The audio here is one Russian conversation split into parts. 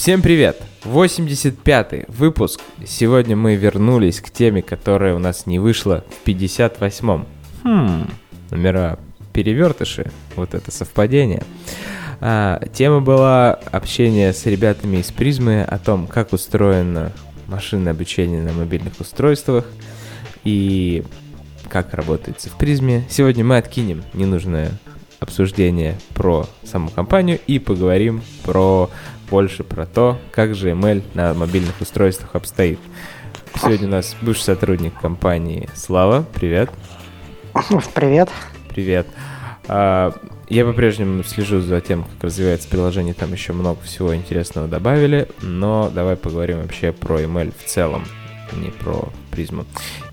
Всем привет! 85-й выпуск. Сегодня мы вернулись к теме, которая у нас не вышла в 58-м. Хм, номера перевертыши, вот это совпадение. А, тема была общение с ребятами из призмы о том, как устроено машинное обучение на мобильных устройствах и как работает в призме. Сегодня мы откинем ненужное обсуждение про саму компанию и поговорим про больше про то, как же ML на мобильных устройствах обстоит. Сегодня у нас бывший сотрудник компании Слава. Привет. Привет. Привет. А, я по-прежнему слежу за тем, как развивается приложение, там еще много всего интересного добавили, но давай поговорим вообще про ML в целом, не про призму.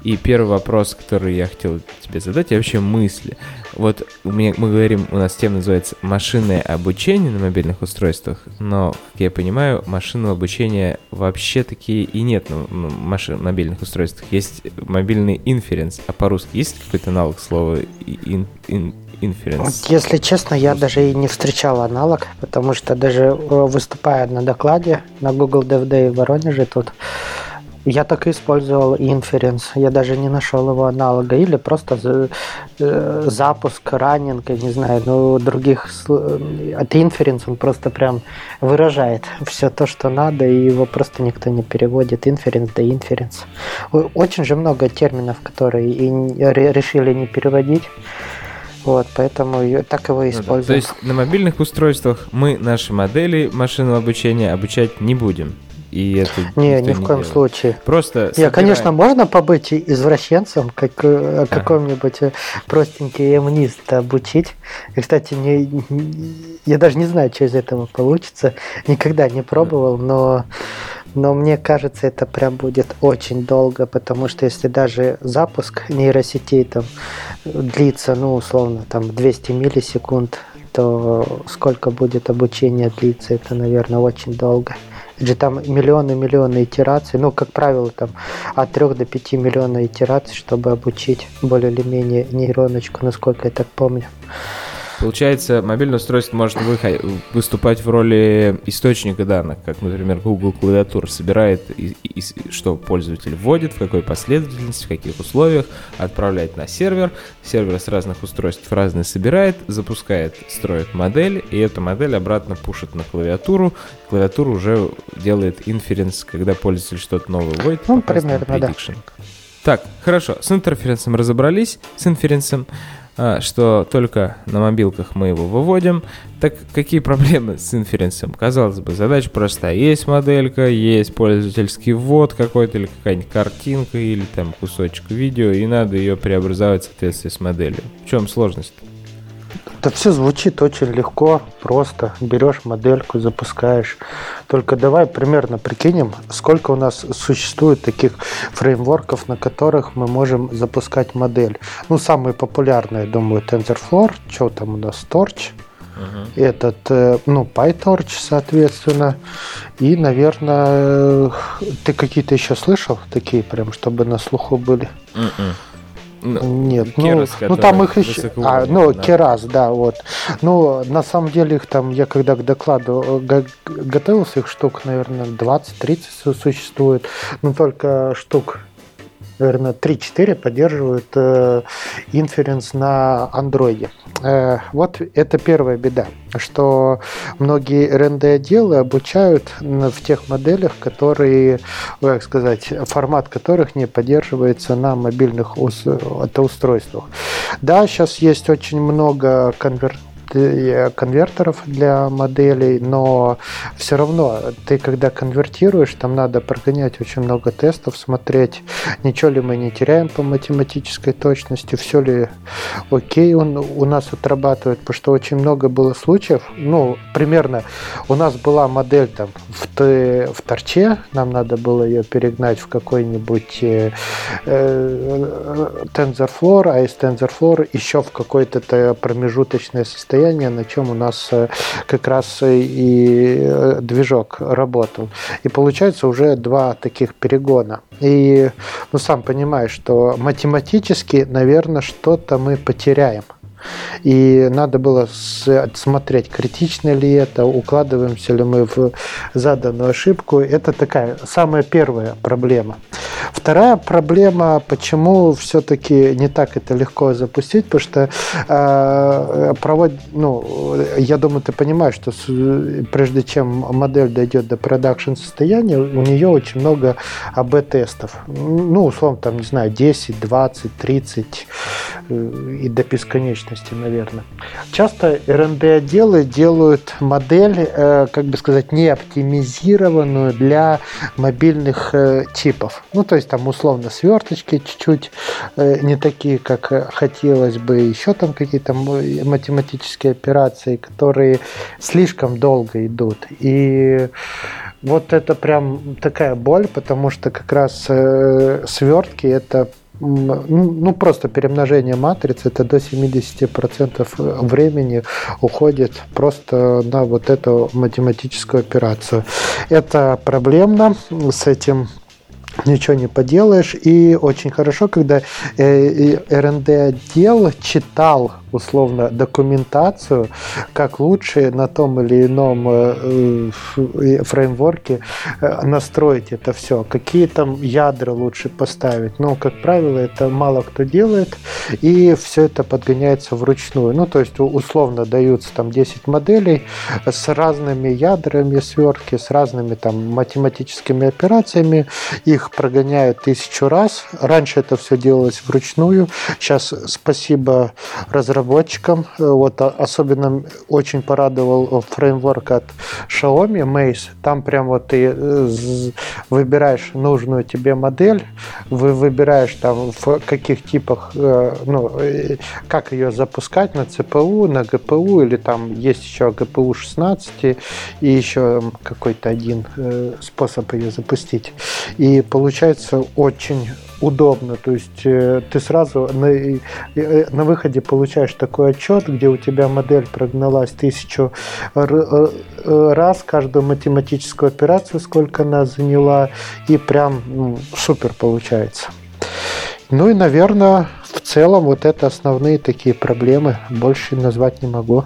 И первый вопрос, который я хотел тебе задать, вообще мысли. Вот мы, мы говорим, у нас тема называется машинное обучение на мобильных устройствах, но, как я понимаю, машинного обучения вообще таки и нет на машин, мобильных устройствах. Есть мобильный инференс, а по-русски есть какой-то аналог слова ин, ин, Inference. Если честно, я даже и не встречал аналог, потому что даже э, выступая на докладе на Google Dev Day в Воронеже тут, я так и использовал Inference. Я даже не нашел его аналога. Или просто э, запуск, раннинг, я не знаю, но других... От Inference он просто прям выражает все то, что надо, и его просто никто не переводит. Inference да Inference. Очень же много терминов, которые и решили не переводить. Вот, поэтому так его и используем. Ну, да. То есть на мобильных устройствах мы наши модели машинного обучения обучать не будем. И это не, ни в коем делает. случае. Просто собираем... конечно, можно побыть извращенцем, как э, ага. каком-нибудь э, простенький эмнист обучить. И, кстати, не, я даже не знаю, что из этого получится. Никогда не пробовал, но но мне кажется, это прям будет очень долго, потому что если даже запуск нейросетей там длится, ну, условно, там 200 миллисекунд, то сколько будет обучение длиться, это, наверное, очень долго же там миллионы-миллионы итераций, ну, как правило, там от 3 до 5 миллионов итераций, чтобы обучить более или менее нейроночку, насколько я так помню. Получается, мобильное устройство может выступать в роли источника данных, как, например, Google клавиатура собирает, и, и, что пользователь вводит, в какой последовательности, в каких условиях, отправляет на сервер. Сервер с разных устройств разные собирает, запускает, строит модель, и эту модель обратно пушит на клавиатуру. Клавиатура уже делает инференс, когда пользователь что-то новое вводит. Ну, примерно, да. Так, хорошо, с интерференсом разобрались, с инференсом. А, что только на мобилках мы его выводим. Так какие проблемы с инференсом? Казалось бы, задача простая. Есть моделька, есть пользовательский ввод какой-то или какая-нибудь картинка или там кусочек видео, и надо ее преобразовать в соответствии с моделью. В чем сложность? Это все звучит очень легко, просто. Берешь модельку, запускаешь. Только давай примерно прикинем, сколько у нас существует таких фреймворков, на которых мы можем запускать модель. Ну, самые популярные, думаю, TensorFlow, что там у нас, Torch, Uh-huh. Этот, э, ну, PyTorch, соответственно. И, наверное, ты какие-то еще слышал такие, прям, чтобы на слуху были? Uh-uh. Ну, Нет, Керас, ну, ну там их еще... А, ну, да. Керас, да, вот. Ну, на самом деле их там, я когда к докладу э, готовился, их штук, наверное, 20-30 существует. Но только штук наверное, 3-4 поддерживают э, инференс на андроиде. Э, вот это первая беда, что многие РНД-отделы обучают в тех моделях, которые, как сказать, формат которых не поддерживается на мобильных устройствах. Да, сейчас есть очень много конвер конвертеров для моделей, но все равно ты когда конвертируешь, там надо прогонять очень много тестов, смотреть, ничего ли мы не теряем по математической точности, все ли окей он у нас отрабатывает, потому что очень много было случаев, ну, примерно у нас была модель там в, т, в торче, нам надо было ее перегнать в какой-нибудь э, э, TensorFlow, а из TensorFlow еще в какое-то промежуточное состояние состояние, на чем у нас э, как раз и э, движок работал. И получается уже два таких перегона. И, ну, сам понимаешь, что математически, наверное, что-то мы потеряем. И надо было смотреть, критично ли это, укладываемся ли мы в заданную ошибку. Это такая самая первая проблема. Вторая проблема, почему все-таки не так это легко запустить, потому что э, провод, ну, я думаю, ты понимаешь, что прежде чем модель дойдет до продакшн состояния, у нее очень много АБ-тестов. Ну, условно, там, не знаю, 10, 20, 30 и до бесконечности, наверное. Часто R&D-отделы делают модель, э, как бы сказать, не оптимизированную для мобильных э, чипов. Ну, то есть там условно сверточки чуть-чуть э, не такие, как хотелось бы, еще там какие-то математические операции, которые слишком долго идут. И вот это прям такая боль, потому что как раз э, свертки это ну, ну, просто перемножение матриц, это до 70% времени уходит просто на вот эту математическую операцию. Это проблемно, с этим ничего не поделаешь. И очень хорошо, когда э, РНД отдел читал условно документацию, как лучше на том или ином э, э, фреймворке э, настроить это все, какие там ядра лучше поставить. Но, как правило, это мало кто делает, и все это подгоняется вручную. Ну, то есть, условно даются там 10 моделей с разными ядрами свертки, с разными там математическими операциями, их прогоняют тысячу раз. Раньше это все делалось вручную, сейчас спасибо разработчикам разработчикам. Вот а, особенно очень порадовал фреймворк от Xiaomi Maze. Там прям вот ты э, выбираешь нужную тебе модель, вы выбираешь там в каких типах, э, ну, э, как ее запускать на CPU, на GPU или там есть еще GPU 16 и еще какой-то один способ ее запустить. И получается очень удобно. То есть э, ты сразу на, э, на выходе получаешь такой отчет, где у тебя модель прогналась тысячу э, раз, каждую математическую операцию, сколько она заняла, и прям ну, супер получается. Ну и, наверное, в целом вот это основные такие проблемы. Больше назвать не могу.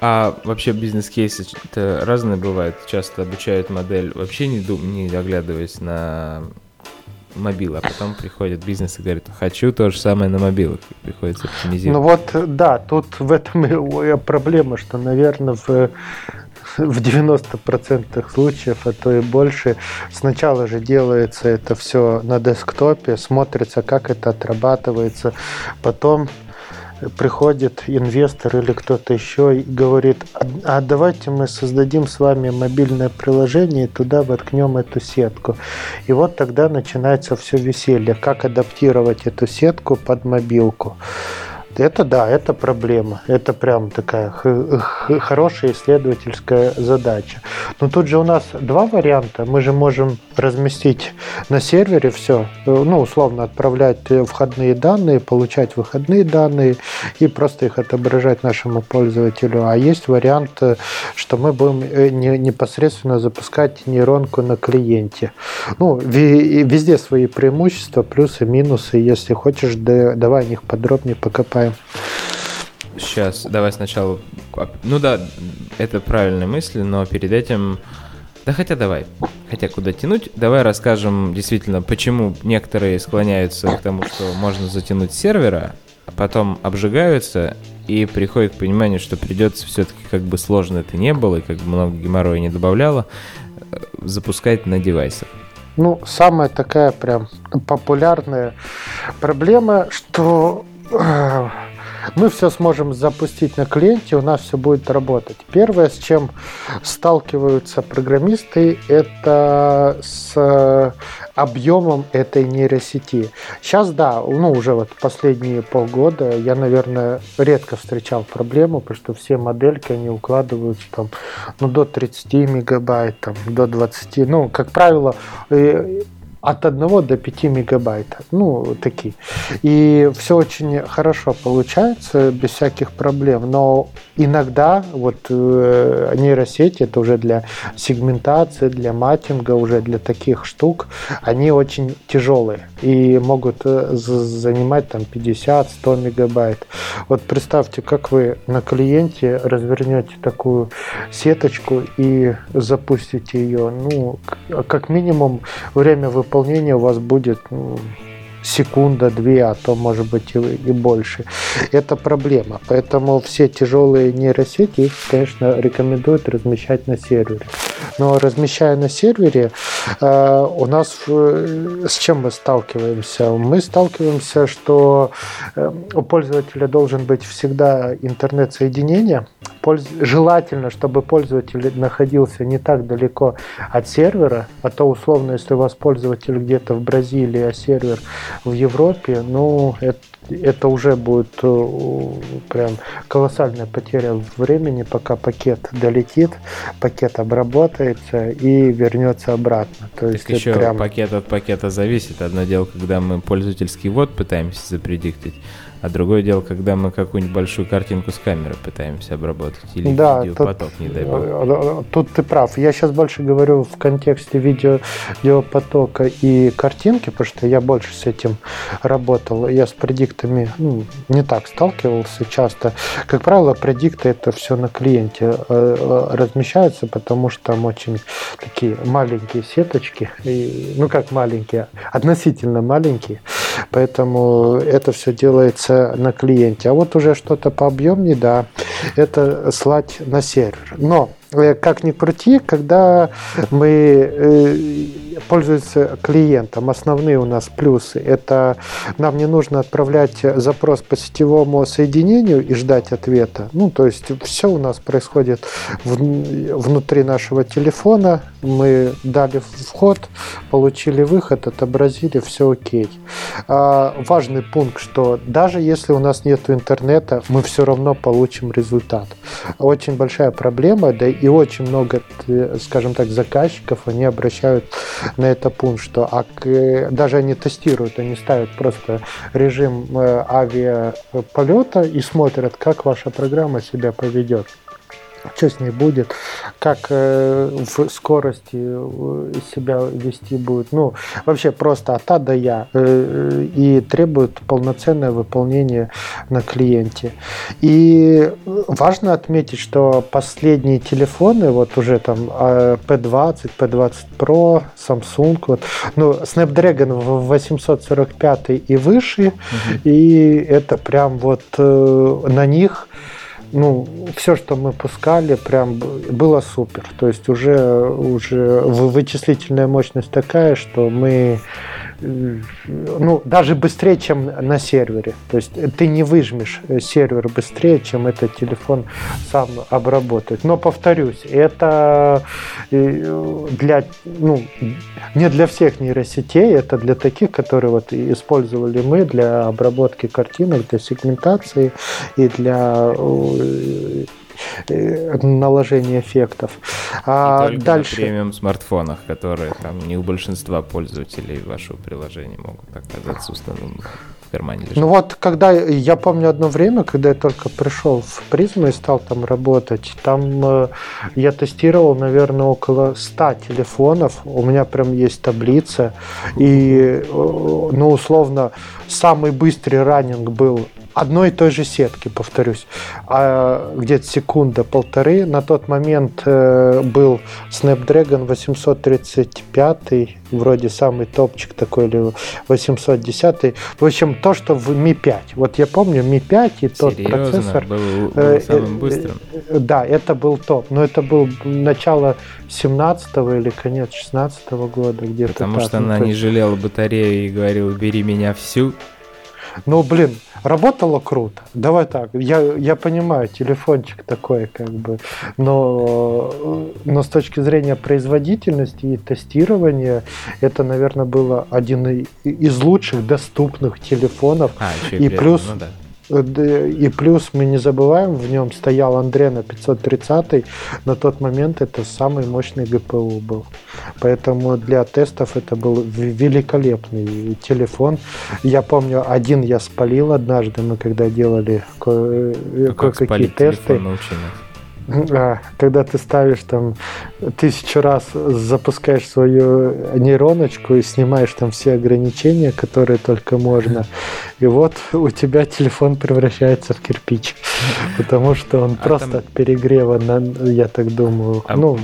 А вообще бизнес-кейсы разные бывают. Часто обучают модель, вообще не, дум, не оглядываясь на мобил, а потом приходит бизнес и говорит, хочу то же самое на мобилах. Приходится оптимизировать. Ну вот, да, тут в этом и проблема, что, наверное, в в 90% случаев, а то и больше, сначала же делается это все на десктопе, смотрится, как это отрабатывается, потом приходит инвестор или кто-то еще и говорит, а, давайте мы создадим с вами мобильное приложение и туда воткнем эту сетку. И вот тогда начинается все веселье, как адаптировать эту сетку под мобилку. Это да, это проблема. Это прям такая хорошая исследовательская задача. Но тут же у нас два варианта. Мы же можем разместить на сервере все, ну, условно отправлять входные данные, получать выходные данные и просто их отображать нашему пользователю. А есть вариант, что мы будем э, непосредственно запускать нейронку на клиенте. Ну, везде свои преимущества, плюсы, минусы. Если хочешь, давай о них подробнее покопаем Сейчас, давай сначала... Ну да, это правильные мысли, но перед этим... Да хотя давай, хотя куда тянуть, давай расскажем действительно, почему некоторые склоняются к тому, что можно затянуть сервера, а потом обжигаются и приходят к пониманию, что придется все-таки, как бы сложно это не было, и как бы много геморроя не добавляло, э, запускать на девайсах. Ну, самая такая прям популярная проблема, что мы все сможем запустить на клиенте, у нас все будет работать. Первое, с чем сталкиваются программисты, это с объемом этой нейросети. Сейчас, да, ну уже вот последние полгода я, наверное, редко встречал проблему, потому что все модельки, они укладываются там, ну, до 30 мегабайт, там, до 20. Ну, как правило, от 1 до 5 мегабайт. Ну, такие. И все очень хорошо получается, без всяких проблем. Но иногда вот э, нейросети, это уже для сегментации, для матинга, уже для таких штук, они очень тяжелые и могут э, занимать там 50-100 мегабайт. Вот представьте, как вы на клиенте развернете такую сеточку и запустите ее. Ну, как минимум, время выполнения у вас будет ну, секунда, две, а то может быть и, и больше. Это проблема. Поэтому все тяжелые нейросети, их, конечно, рекомендуют размещать на сервере. Но размещая на сервере, э, у нас э, с чем мы сталкиваемся? Мы сталкиваемся, что э, у пользователя должен быть всегда интернет-соединение. Желательно, чтобы пользователь находился не так далеко от сервера, а то условно, если у вас пользователь где-то в Бразилии, а сервер в Европе, ну, это, это уже будет э, прям колоссальная потеря времени, пока пакет долетит, пакет обработается и вернется обратно. То есть еще прям... пакет от пакета зависит. Одно дело, когда мы пользовательский ввод пытаемся запредиктить, а другое дело, когда мы какую-нибудь большую картинку с камеры пытаемся обработать или да, видеопоток, тут, не дай бог. Э, э, тут ты прав. Я сейчас больше говорю в контексте видео, видеопотока и картинки, потому что я больше с этим работал. Я с предиктами ну, не так сталкивался часто. Как правило, предикты это все на клиенте э, размещаются, потому что там очень такие маленькие сеточки. И, ну как маленькие, относительно маленькие. Поэтому это все делается на клиенте. А вот уже что-то пообъемнее, да, это слать на сервер. Но как ни крути, когда мы э, пользуемся клиентом, основные у нас плюсы – это нам не нужно отправлять запрос по сетевому соединению и ждать ответа. Ну, то есть все у нас происходит внутри нашего телефона, мы дали вход, получили выход, отобразили, все окей. А важный пункт, что даже если у нас нет интернета, мы все равно получим результат. Очень большая проблема, да и очень много, скажем так, заказчиков, они обращают на это пункт, что а, даже они тестируют, они ставят просто режим э, авиаполета и смотрят, как ваша программа себя поведет что с ней будет, как э, в скорости э, себя вести будет. Ну, вообще просто от А до Я. Э, и требует полноценное выполнение на клиенте. И важно отметить, что последние телефоны, вот уже там P20, P20 Pro, Samsung, вот, ну, Snapdragon 845 и выше, угу. и это прям вот на них ну, все, что мы пускали, прям было супер. То есть уже, уже вычислительная мощность такая, что мы ну, даже быстрее, чем на сервере. То есть ты не выжмешь сервер быстрее, чем этот телефон сам обработает. Но повторюсь, это э, для, ну, не для всех нейросетей, это для таких, которые вот использовали мы для обработки картинок, для сегментации и для э, наложения эффектов. А только дальше... на премиум смартфонах, которые там не у большинства пользователей вашего приложения могут оказаться установлены в кармане лежат. Ну вот, когда я помню одно время, когда я только пришел в призму и стал там работать, там э, я тестировал, наверное, около 100 телефонов. У меня прям есть таблица. И, э, ну, условно, самый быстрый раннинг был одной и той же сетки, повторюсь, а где-то секунда-полторы. На тот момент э, был Snapdragon 835, вроде самый топчик такой, или 810. В общем, то, что в Mi 5. Вот я помню Mi 5 и тот Серьезно? процессор. Был, был э, самым э, быстрым? Да, это был топ. Но это был начало 17 или конец 16 года где-то Потому так. что ну, она не жалела батарею и говорила, бери меня всю. Ну, блин, работало круто. Давай так, я, я понимаю, телефончик такой, как бы, но, но с точки зрения производительности и тестирования, это, наверное, было один из лучших доступных телефонов. А, и, и плюс, ну, да. И плюс мы не забываем, в нем стоял Андрена 530. На тот момент это самый мощный ГПУ был. Поэтому для тестов это был великолепный телефон. Я помню, один я спалил однажды, мы когда делали ну, кое-какие тесты. А, когда ты ставишь там тысячу раз, запускаешь свою нейроночку и снимаешь там все ограничения, которые только можно, и вот у тебя телефон превращается в кирпич, потому что он а просто там... от перегрева, я так думаю. А ну,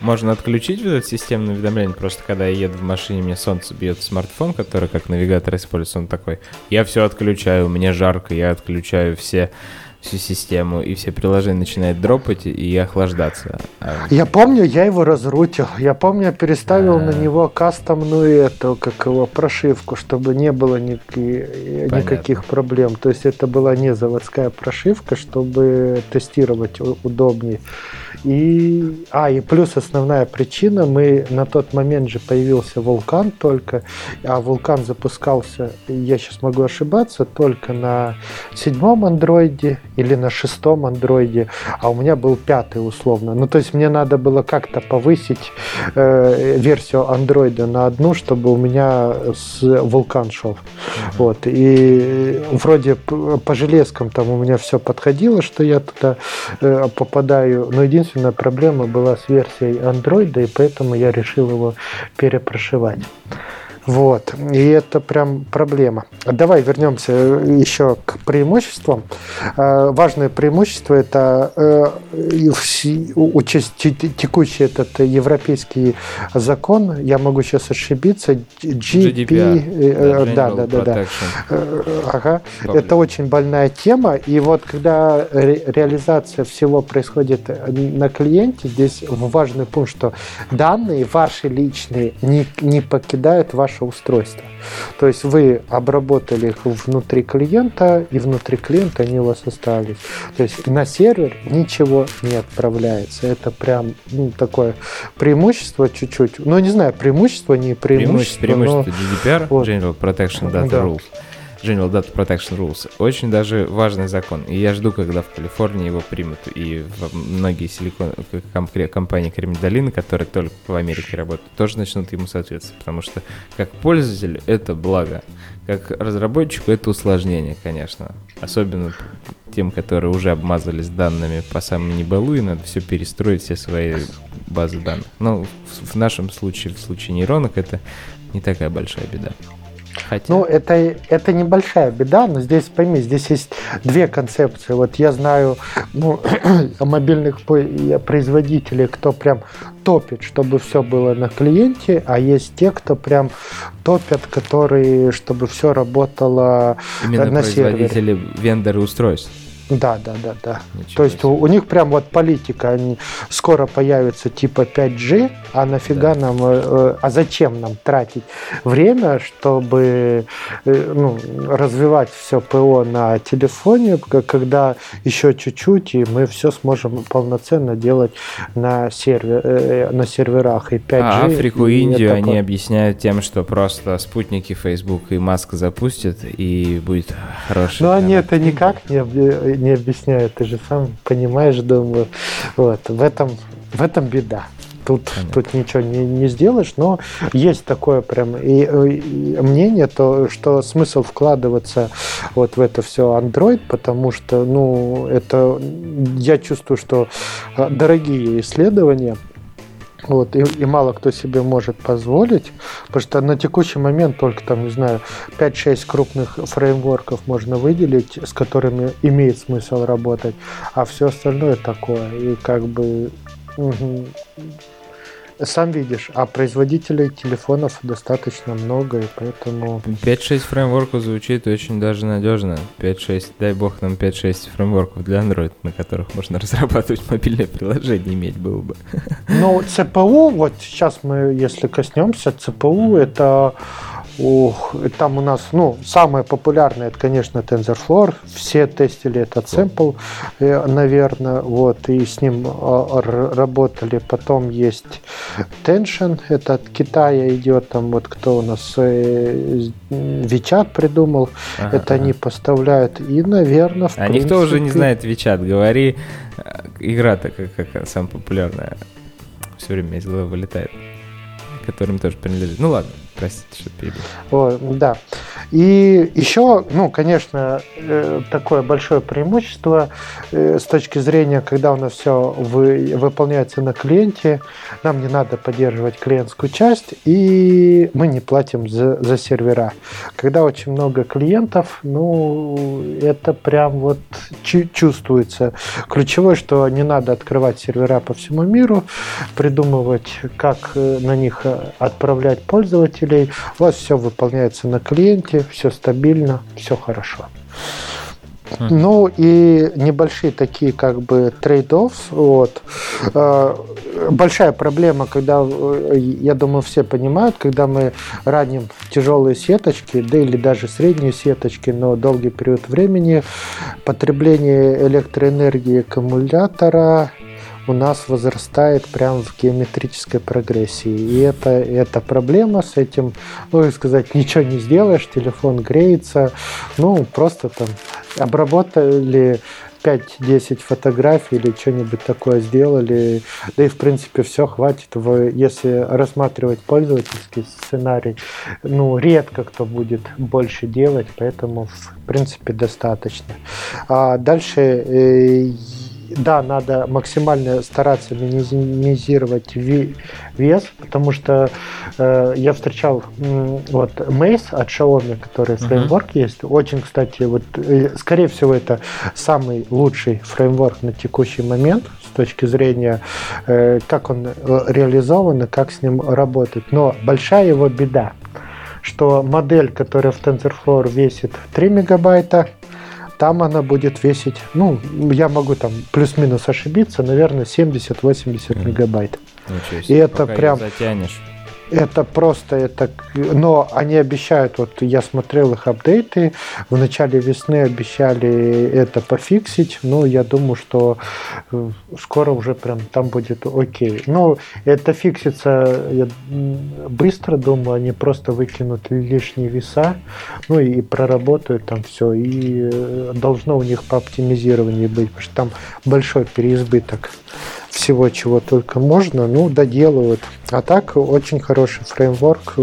можно отключить вот это системное уведомление, просто когда я еду в машине, мне солнце бьет смартфон, который как навигатор используется, он такой, я все отключаю, мне жарко, я отключаю все всю систему, и все приложения начинают дропать и охлаждаться. А я помню, я его разрутил. Я помню, я переставил А-а-а. на него кастомную эту, как его, прошивку, чтобы не было никаких, никаких проблем. То есть это была не заводская прошивка, чтобы тестировать удобнее. И, а, и плюс основная причина, мы на тот момент же появился вулкан только, а вулкан запускался, я сейчас могу ошибаться, только на седьмом андроиде или на шестом андроиде, а у меня был пятый условно. Ну, то есть мне надо было как-то повысить э, версию андроида на одну, чтобы у меня с вулкан шел. Вот. И вроде по железкам там у меня все подходило, что я туда э, попадаю, но единственное, единственная проблема была с версией Android, и поэтому я решил его перепрошивать. Вот. И это прям проблема. Давай вернемся еще к преимуществам. Э, важное преимущество это э, учесть текущий этот европейский закон. Я могу сейчас ошибиться. GP, GDPR, да, да, да, да. Ага. Это очень больная тема. И вот когда реализация всего происходит на клиенте, здесь важный пункт, что данные ваши личные не, не покидают ваш ваше устройство. То есть вы обработали их внутри клиента, и внутри клиента они у вас остались. То есть на сервер ничего не отправляется. Это прям ну, такое преимущество чуть-чуть. Ну, не знаю, преимущество, не преимущество. Преимущество, преимущество GDPR, вот. General Protection Data да. Rules. General Data Protection Rules. Очень даже важный закон. И я жду, когда в Калифорнии его примут. И многие силикон... компании Кремниевой долины, которые только в Америке работают, тоже начнут ему соответствовать. Потому что как пользователь это благо. Как разработчику это усложнение, конечно. Особенно тем, которые уже обмазались данными по самому небалу, и надо все перестроить, все свои базы данных. Но в нашем случае, в случае нейронок, это не такая большая беда. Хотя... Ну, это, это небольшая беда, но здесь, пойми, здесь есть две концепции. Вот я знаю ну, мобильных производителей, кто прям топит, чтобы все было на клиенте, а есть те, кто прям топят, которые, чтобы все работало Именно на производители, сервере. вендоры устройств. Да, да, да, да. Ничего То есть у, у них прям вот политика, они скоро появятся типа 5G, а нафига да. нам, э, э, а зачем нам тратить время, чтобы э, ну, развивать все ПО на телефоне, когда еще чуть-чуть, и мы все сможем полноценно делать на, сервер, на серверах и 5G. А Африку и Индию они такое... объясняют тем, что просто спутники Facebook и Маск запустят, и будет хороший. Но они это никак не не объясняю, ты же сам понимаешь, думаю. Вот, в этом, в этом беда. Тут, тут ничего не, не сделаешь, но есть такое прям и, и мнение, то, что смысл вкладываться вот в это все Android, потому что, ну, это я чувствую, что а, дорогие исследования, вот, и, и мало кто себе может позволить, потому что на текущий момент только там, не знаю, 5-6 крупных фреймворков можно выделить, с которыми имеет смысл работать, а все остальное такое. И как бы угу, сам видишь, а производителей телефонов достаточно много, и поэтому... 5-6 фреймворков звучит очень даже надежно. 5-6, дай бог нам 5-6 фреймворков для Android, на которых можно разрабатывать мобильное приложение, иметь было бы. Ну, ЦПУ, вот сейчас мы, если коснемся, ЦПУ это Ух, там у нас, ну, самое популярное, это, конечно, TensorFlow. Все тестили этот Sample, э, наверное, вот, и с ним а, работали. Потом есть Tension, это от Китая идет, там вот кто у нас э, WeChat придумал, ага, это ага. они поставляют. И, наверное, в А принципе... никто уже не знает WeChat, говори, игра-то как, как самая популярная. Все время из головы вылетает которым тоже принадлежит. Ну ладно, простите, что перебил. Да. И еще, ну, конечно, э, такое большое преимущество э, с точки зрения, когда у нас все вы, выполняется на клиенте, нам не надо поддерживать клиентскую часть, и мы не платим за, за сервера. Когда очень много клиентов, ну, это прям вот чувствуется. Ключевое, что не надо открывать сервера по всему миру, придумывать, как э, на них отправлять пользователей. У вас все выполняется на клиенте, все стабильно, все хорошо. Ну и небольшие такие как бы trade-offs. Вот. А, большая проблема, когда, э, я думаю, все понимают, когда мы раним тяжелые сеточки, да или даже средние сеточки, но долгий период времени, потребление электроэнергии аккумулятора у нас возрастает прямо в геометрической прогрессии. И это, это проблема с этим, ну и сказать, ничего не сделаешь, телефон греется, ну просто там обработали 5-10 фотографий или что-нибудь такое сделали, да и в принципе все хватит. Вы, если рассматривать пользовательский сценарий, ну редко кто будет больше делать, поэтому в принципе достаточно. А дальше э, да, надо максимально стараться минимизировать вес, потому что э, я встречал э, вот Mace от Xiaomi, который фреймворк uh-huh. есть. Очень, кстати, вот э, скорее всего это самый лучший фреймворк на текущий момент с точки зрения, э, как он э, реализован и как с ним работать. Но большая его беда, что модель, которая в TensorFlow весит 3 мегабайта, там она будет весить, ну, я могу там плюс-минус ошибиться, наверное, 70-80 mm. мегабайт. И это прям... Затянешь. Это просто, это, но они обещают, вот я смотрел их апдейты, в начале весны обещали это пофиксить, но я думаю, что э, скоро уже прям там будет окей. Но это фиксится я быстро, думаю, они просто выкинут лишние веса, ну и проработают там все, и э, должно у них по оптимизированию быть, потому что там большой переизбыток всего, чего только можно, ну, доделывают. А так, очень хороший фреймворк.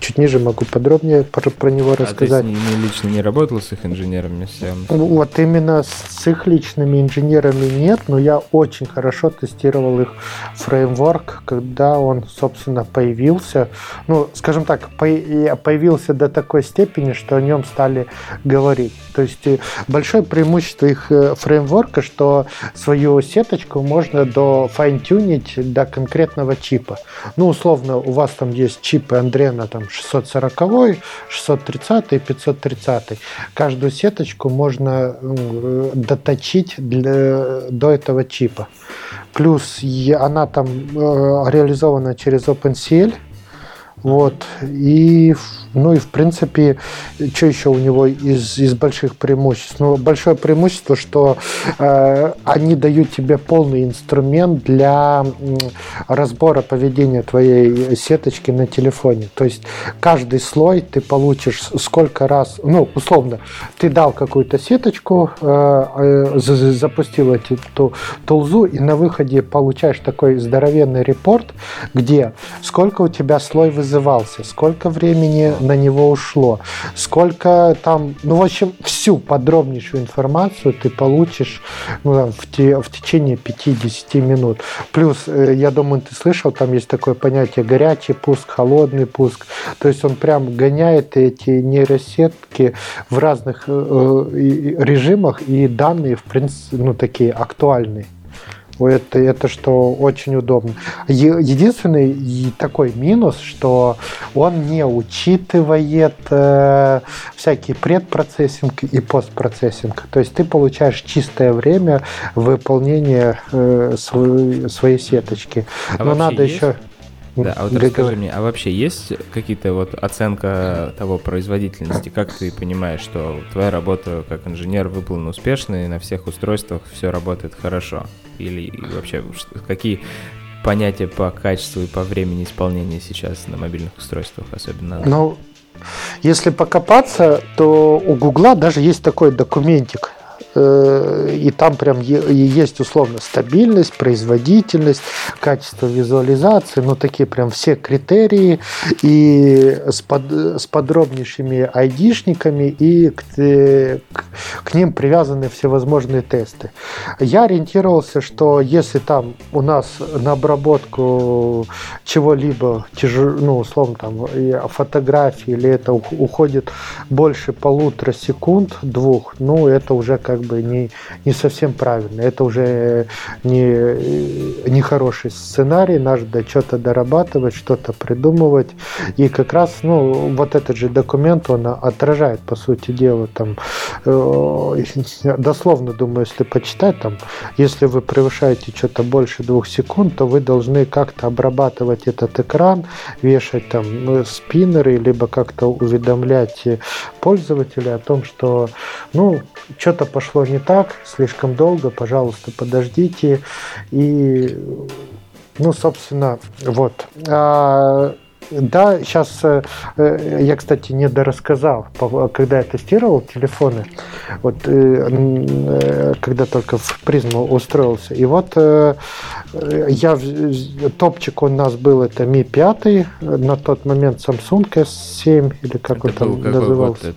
Чуть ниже могу подробнее про, про него рассказать. А ты с лично не работал с их инженерами? Всем? Вот именно с их личными инженерами нет, но я очень хорошо тестировал их фреймворк, когда он, собственно, появился. Ну, скажем так, появился до такой степени, что о нем стали говорить. То есть э, большое преимущество их э, фреймворка, что свою сеточку можно до файн-тюнить до конкретного чипа. Ну, условно, у вас там есть чипы Андрена там 640, 630 и 530. Каждую сеточку можно доточить для, до этого чипа. Плюс она там э, реализована через OpenCL, вот. И, ну и в принципе, что еще у него из, из больших преимуществ? Ну, большое преимущество, что э, они дают тебе полный инструмент для разбора поведения твоей сеточки на телефоне. То есть каждый слой ты получишь сколько раз, ну, условно, ты дал какую-то сеточку, э, э, запустил эту тулзу, и на выходе получаешь такой здоровенный репорт, где сколько у тебя слой вызывался, сколько времени на него ушло, сколько там, ну, в общем, всю подробнейшую информацию ты получишь ну, там, в, те, в течение 5-10 минут. Плюс, э, я думаю, ты слышал, там есть такое понятие горячий пуск, холодный пуск. То есть он прям гоняет эти нейросетки в разных э, э режимах, и данные, в принципе, ну, такие актуальные. Это, это что очень удобно. Единственный такой минус, что он не учитывает э, всякий предпроцессинг и постпроцессинг. То есть ты получаешь чистое время выполнения э, своей, своей сеточки. А Но надо есть? еще Да, а вот расскажи мне, а вообще есть какие-то вот оценка того производительности? Как ты понимаешь, что твоя работа как инженер выполнена успешно и на всех устройствах все работает хорошо? Или вообще какие понятия по качеству и по времени исполнения сейчас на мобильных устройствах особенно? Ну, если покопаться, то у Гугла даже есть такой документик, и там прям есть условно стабильность, производительность, качество визуализации, ну такие прям все критерии и с, под, с подробнейшими айдишниками и к, к, к ним привязаны всевозможные тесты. Я ориентировался, что если там у нас на обработку чего-либо, ну условно там фотографии или это уходит больше полутора секунд, двух, ну это уже как бы не, не совсем правильно. Это уже не, не хороший сценарий, надо что-то дорабатывать, что-то придумывать. И как раз, ну, вот этот же документ, он отражает, по сути дела, там, э, дословно, думаю, если почитать, там, если вы превышаете что-то больше двух секунд, то вы должны как-то обрабатывать этот экран, вешать там ну, спиннеры, либо как-то уведомлять пользователя о том, что, ну, что-то пошло пошло не так, слишком долго, пожалуйста, подождите. И, ну, собственно, вот. А, да, сейчас э, э, я, кстати, не дорассказал, когда я тестировал телефоны, вот э, когда только в призму устроился. И вот я топчик у нас был это Mi 5, на тот момент Samsung S7 или как это он там назывался.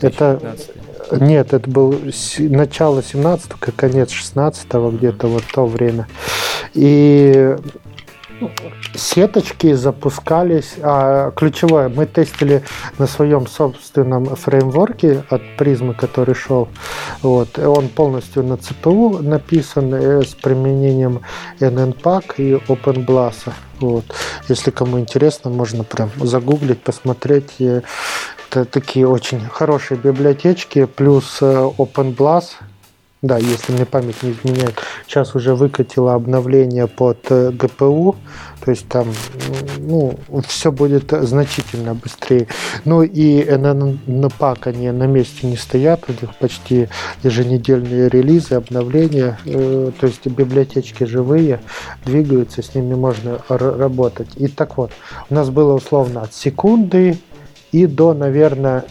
Это был 2015 это нет, это был начало 17-го, конец 16-го, где-то вот то время. И сеточки запускались, а ключевое, мы тестили на своем собственном фреймворке от призмы, который шел. Вот, он полностью на CPU написан э, с применением NNPAC и OpenBLAS. Вот. Если кому интересно, можно прям загуглить, посмотреть. Такие очень хорошие библиотечки, плюс э, OpenBLAS, да, если мне память не изменяет, сейчас уже выкатила обновление под GPU, э, то есть там ну, все будет значительно быстрее. Ну и NNPAC, они на месте не стоят, у них почти еженедельные релизы, обновления, э, то есть библиотечки живые, двигаются, с ними можно работать. И так вот, у нас было условно от секунды и до, наверное,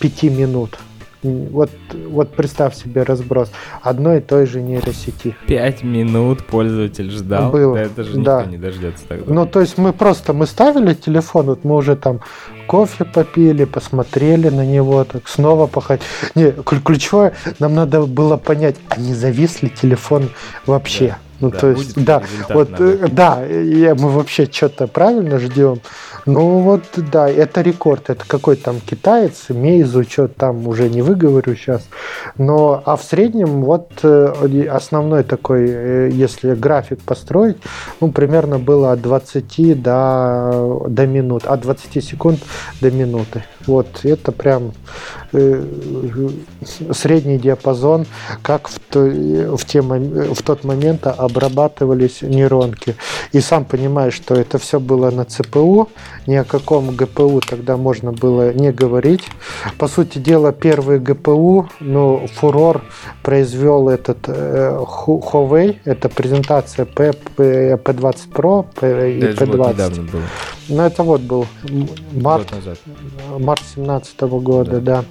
5 минут. Вот, вот представь себе разброс одной и той же нейросети. Пять минут пользователь ждал. Было, да это же да. никто не дождется тогда. Ну, то есть мы просто, мы ставили телефон, вот мы уже там кофе попили, посмотрели на него, так снова походить. Не, ключевое, нам надо было понять, а не завис ли телефон вообще. Да. Ну, да, то есть, да, вот, надо. да, и мы вообще что-то правильно ждем. Ну вот, да, это рекорд. Это какой там китаец, Мейзу, что там уже не выговорю сейчас. Но, а в среднем вот э, основной такой, э, если график построить, ну, примерно было от 20 до, до минут, от 20 секунд до минуты. Вот, это прям э, средний диапазон, как в, то, в, те, в тот момент обрабатывались нейронки. И сам понимаешь, что это все было на ЦПУ, ни о каком ГПУ тогда можно было не говорить. По сути дела, первый ГПУ, ну, фурор произвел этот э, Huawei, это презентация P, P, P20 Pro P, и P20. Вот было. Ну, это вот был март, март 17 года, да. да.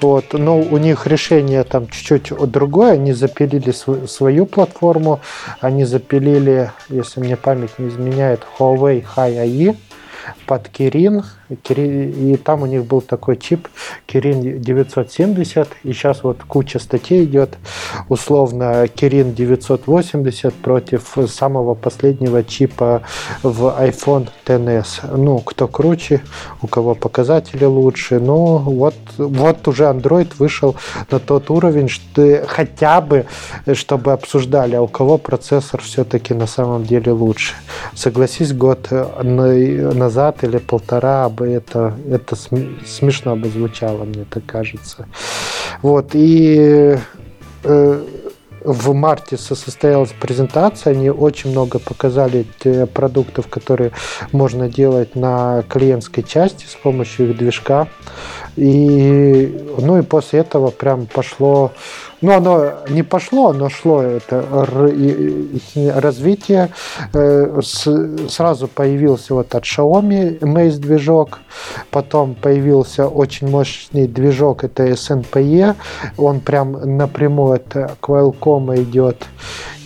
Вот. Но у них решение там чуть-чуть другое. Они запилили свою, свою платформу, они запилили, если мне память не изменяет, Huawei High AI под Kirin, и там у них был такой чип Kirin 970, и сейчас вот куча статей идет, условно Kirin 980 против самого последнего чипа в iPhone XS. Ну, кто круче, у кого показатели лучше, ну, вот, вот уже Android вышел на тот уровень, что хотя бы, чтобы обсуждали, а у кого процессор все-таки на самом деле лучше. Согласись, год назад или полтора бы это, это смешно бы звучало, мне так кажется. Вот, и э, в марте состоялась презентация, они очень много показали продуктов, которые можно делать на клиентской части с помощью их движка. И, ну и после этого прям пошло ну, оно не пошло, оно шло, это развитие. Э, сразу появился вот от Xiaomi Maze движок, потом появился очень мощный движок, это SNPE, он прям напрямую от Qualcomm идет.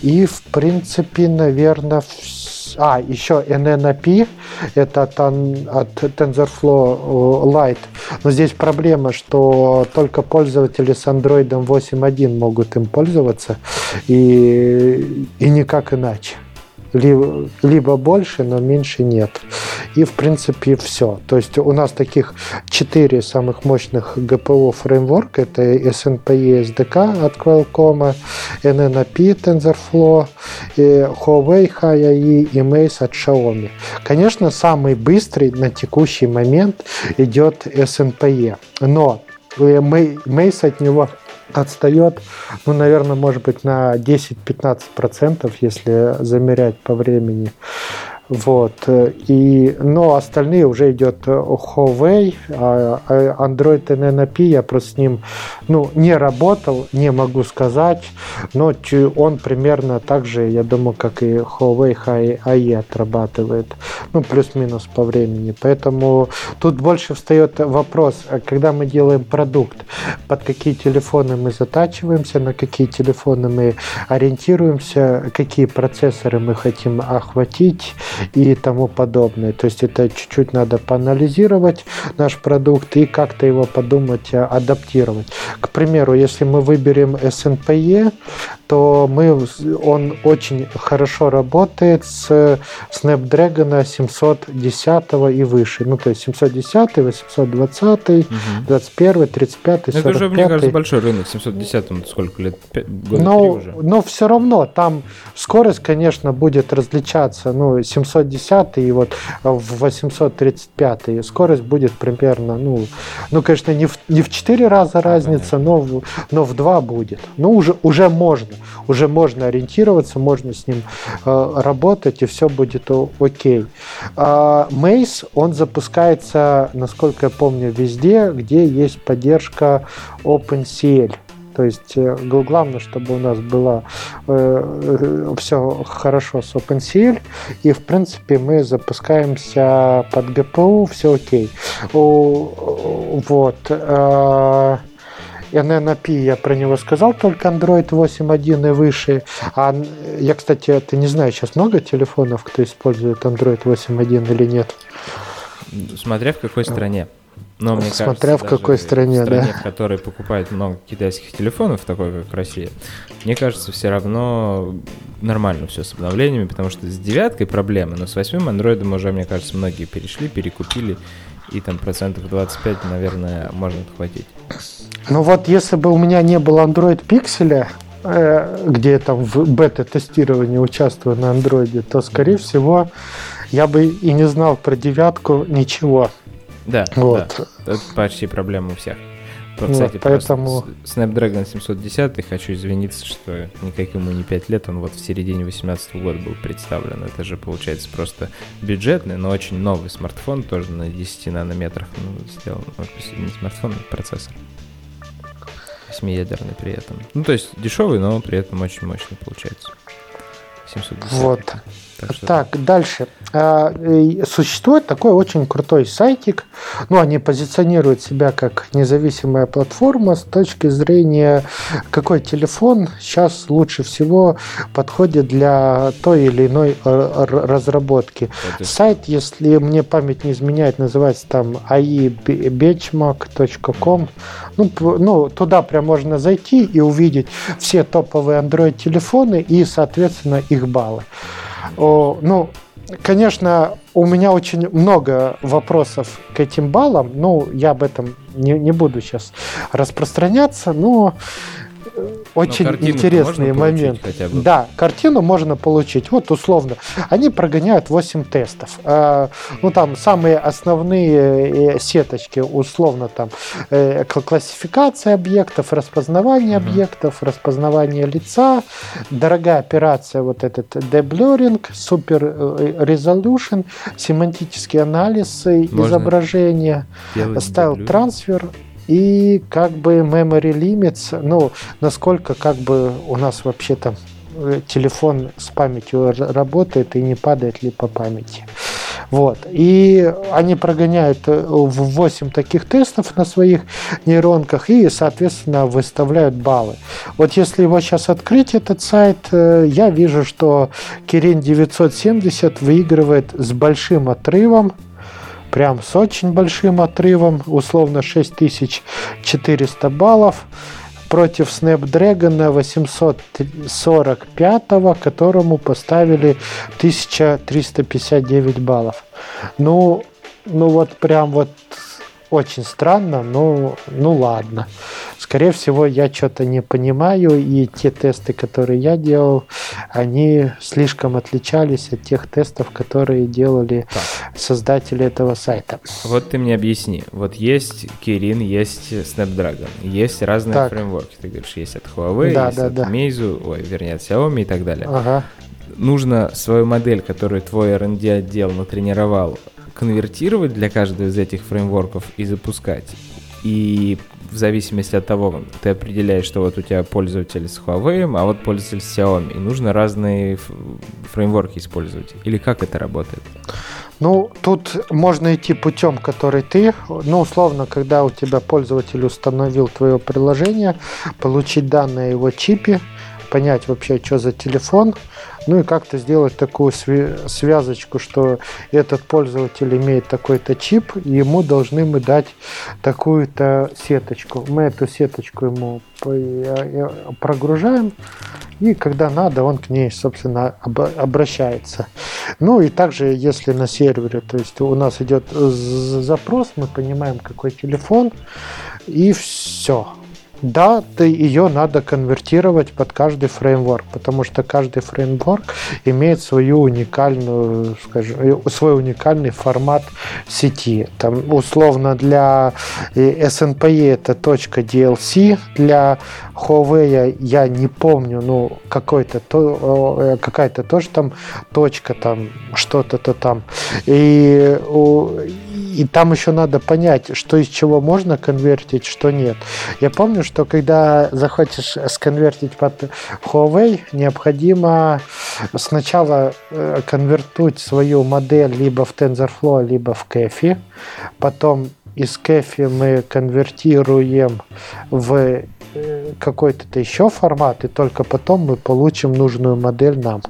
И, в принципе, наверное, все а, еще NNAP, это от, от TensorFlow Lite. Но здесь проблема, что только пользователи с Android 8.1 могут им пользоваться, и, и никак иначе либо, либо больше, но меньше нет. И в принципе все. То есть у нас таких четыре самых мощных GPU фреймворка. Это SNPE SDK от Qualcomm, NNAP TensorFlow, и Huawei HiAI и Mace от Xiaomi. Конечно, самый быстрый на текущий момент идет SNPE. Но Mace от него отстает, ну, наверное, может быть, на 10-15%, если замерять по времени. Вот. И, но остальные уже идет Huawei, а, а Android NNP, я просто с ним ну, не работал, не могу сказать, но он примерно так же, я думаю, как и Huawei AI отрабатывает, ну, плюс-минус по времени. Поэтому тут больше встает вопрос, а когда мы делаем продукт, под какие телефоны мы затачиваемся, на какие телефоны мы ориентируемся, какие процессоры мы хотим охватить, и тому подобное. То есть это чуть-чуть надо поанализировать наш продукт и как-то его подумать, э, адаптировать. К примеру, если мы выберем SNPE, то мы, он очень хорошо работает с Snapdragon 710 и выше. Ну, то есть 710, 820, угу. 21, 35, 45. Это уже, мне кажется, большой рынок. 710 сколько лет? Года но, уже. Но все равно там скорость, конечно, будет различаться. Ну, 710 и вот в 835 скорость будет примерно, ну, ну конечно, не в, не в 4 раза разница, но в, но в 2 будет. Ну, уже, уже можно уже можно ориентироваться, можно с ним э, работать, и все будет окей. А Maze, он запускается, насколько я помню, везде, где есть поддержка OpenCL. То есть э, главное, чтобы у нас было э, все хорошо с OpenCL, и в принципе мы запускаемся под GPU, все окей. О, вот. Э, NNAP я про него сказал, только Android 8.1 и выше. А я, кстати, ты не знаю, сейчас много телефонов, кто использует Android 8.1 или нет? Смотря в какой стране. Но мне Смотря кажется, в какой стране, в стране, да. в которой покупают много китайских телефонов, такой как Россия, мне кажется, все равно нормально все с обновлениями, потому что с девяткой проблемы, но с восьмым андроидом уже, мне кажется, многие перешли, перекупили, и там процентов 25, наверное, можно отхватить. Ну вот, если бы у меня не было Android Pixel, э, где я там в бета-тестировании участвую на андроиде, то, скорее всего, я бы и не знал про девятку ничего. Да, вот. да. Это почти проблема у всех. Кстати, вот, поэтому... Snapdragon 710, хочу извиниться, что никаким ему не 5 лет, он вот в середине 2018 года был представлен. Это же, получается, просто бюджетный, но очень новый смартфон, тоже на 10 нанометрах ну, сделан. Ну, не смартфон, а процессор восьмиядерный при этом. Ну, то есть дешевый, но при этом очень мощный получается. 710. Вот. Так, что... так дальше. А, существует такой очень крутой сайтик. Ну, они позиционируют себя как независимая платформа с точки зрения, какой телефон сейчас лучше всего подходит для той или иной разработки. Это... Сайт, если мне память не изменяет, называется там aibenchmark.com. Ну, ну, туда прям можно зайти и увидеть все топовые Android-телефоны и, соответственно, их баллы. О, ну, конечно, у меня очень много вопросов к этим баллам. Ну, я об этом не, не буду сейчас распространяться, но очень интересные моменты. Хотя бы. Да, картину можно получить. Вот условно, они прогоняют 8 тестов. А, ну там самые основные э, сеточки, условно там э, классификация объектов, распознавание угу. объектов, распознавание лица, дорогая операция вот этот деблюринг, супер resolution, семантический анализ изображения, стайл трансфер и как бы memory limits, ну, насколько как бы у нас вообще там э, телефон с памятью работает и не падает ли по памяти. Вот. И они прогоняют э, в 8 таких тестов на своих нейронках и, соответственно, выставляют баллы. Вот если его сейчас открыть, этот сайт, э, я вижу, что Kirin 970 выигрывает с большим отрывом прям с очень большим отрывом, условно 6400 баллов против Snapdragon 845, которому поставили 1359 баллов. Ну, ну вот прям вот очень странно, но ну ладно. Скорее всего, я что-то не понимаю, и те тесты, которые я делал, они слишком отличались от тех тестов, которые делали так. создатели этого сайта. Вот ты мне объясни. Вот есть Kirin, есть Snapdragon, есть разные так. фреймворки. Ты говоришь, есть от Huawei, да, есть да, от да. Meizu, ой, вернее, от Xiaomi и так далее. Ага. Нужно свою модель, которую твой R&D отдел натренировал, конвертировать для каждого из этих фреймворков и запускать. И в зависимости от того, ты определяешь, что вот у тебя пользователь с Huawei, а вот пользователь с Xiaomi, и нужно разные фреймворки использовать. Или как это работает? Ну, тут можно идти путем, который ты, ну, условно, когда у тебя пользователь установил твое приложение, получить данные о его чипе, понять вообще, что за телефон, ну и как-то сделать такую связочку, что этот пользователь имеет такой-то чип, и ему должны мы дать такую-то сеточку. Мы эту сеточку ему прогружаем, и когда надо, он к ней, собственно, обращается. Ну и также, если на сервере, то есть у нас идет запрос, мы понимаем, какой телефон, и все. Да, ты ее надо конвертировать под каждый фреймворк, потому что каждый фреймворк имеет свою уникальную, скажем, э, свой уникальный формат сети. Там условно для SNPE это DLC, для Huawei я не помню, ну какой-то то, э, какая-то тоже там точка там что-то-то там и и там еще надо понять, что из чего можно конвертить, что нет. Я помню, что когда захочешь сконвертить под Huawei, необходимо сначала э, конвертнуть свою модель либо в TensorFlow, либо в Кэфи. Потом из Кэфи мы конвертируем в э, какой-то еще формат, и только потом мы получим нужную модель нам.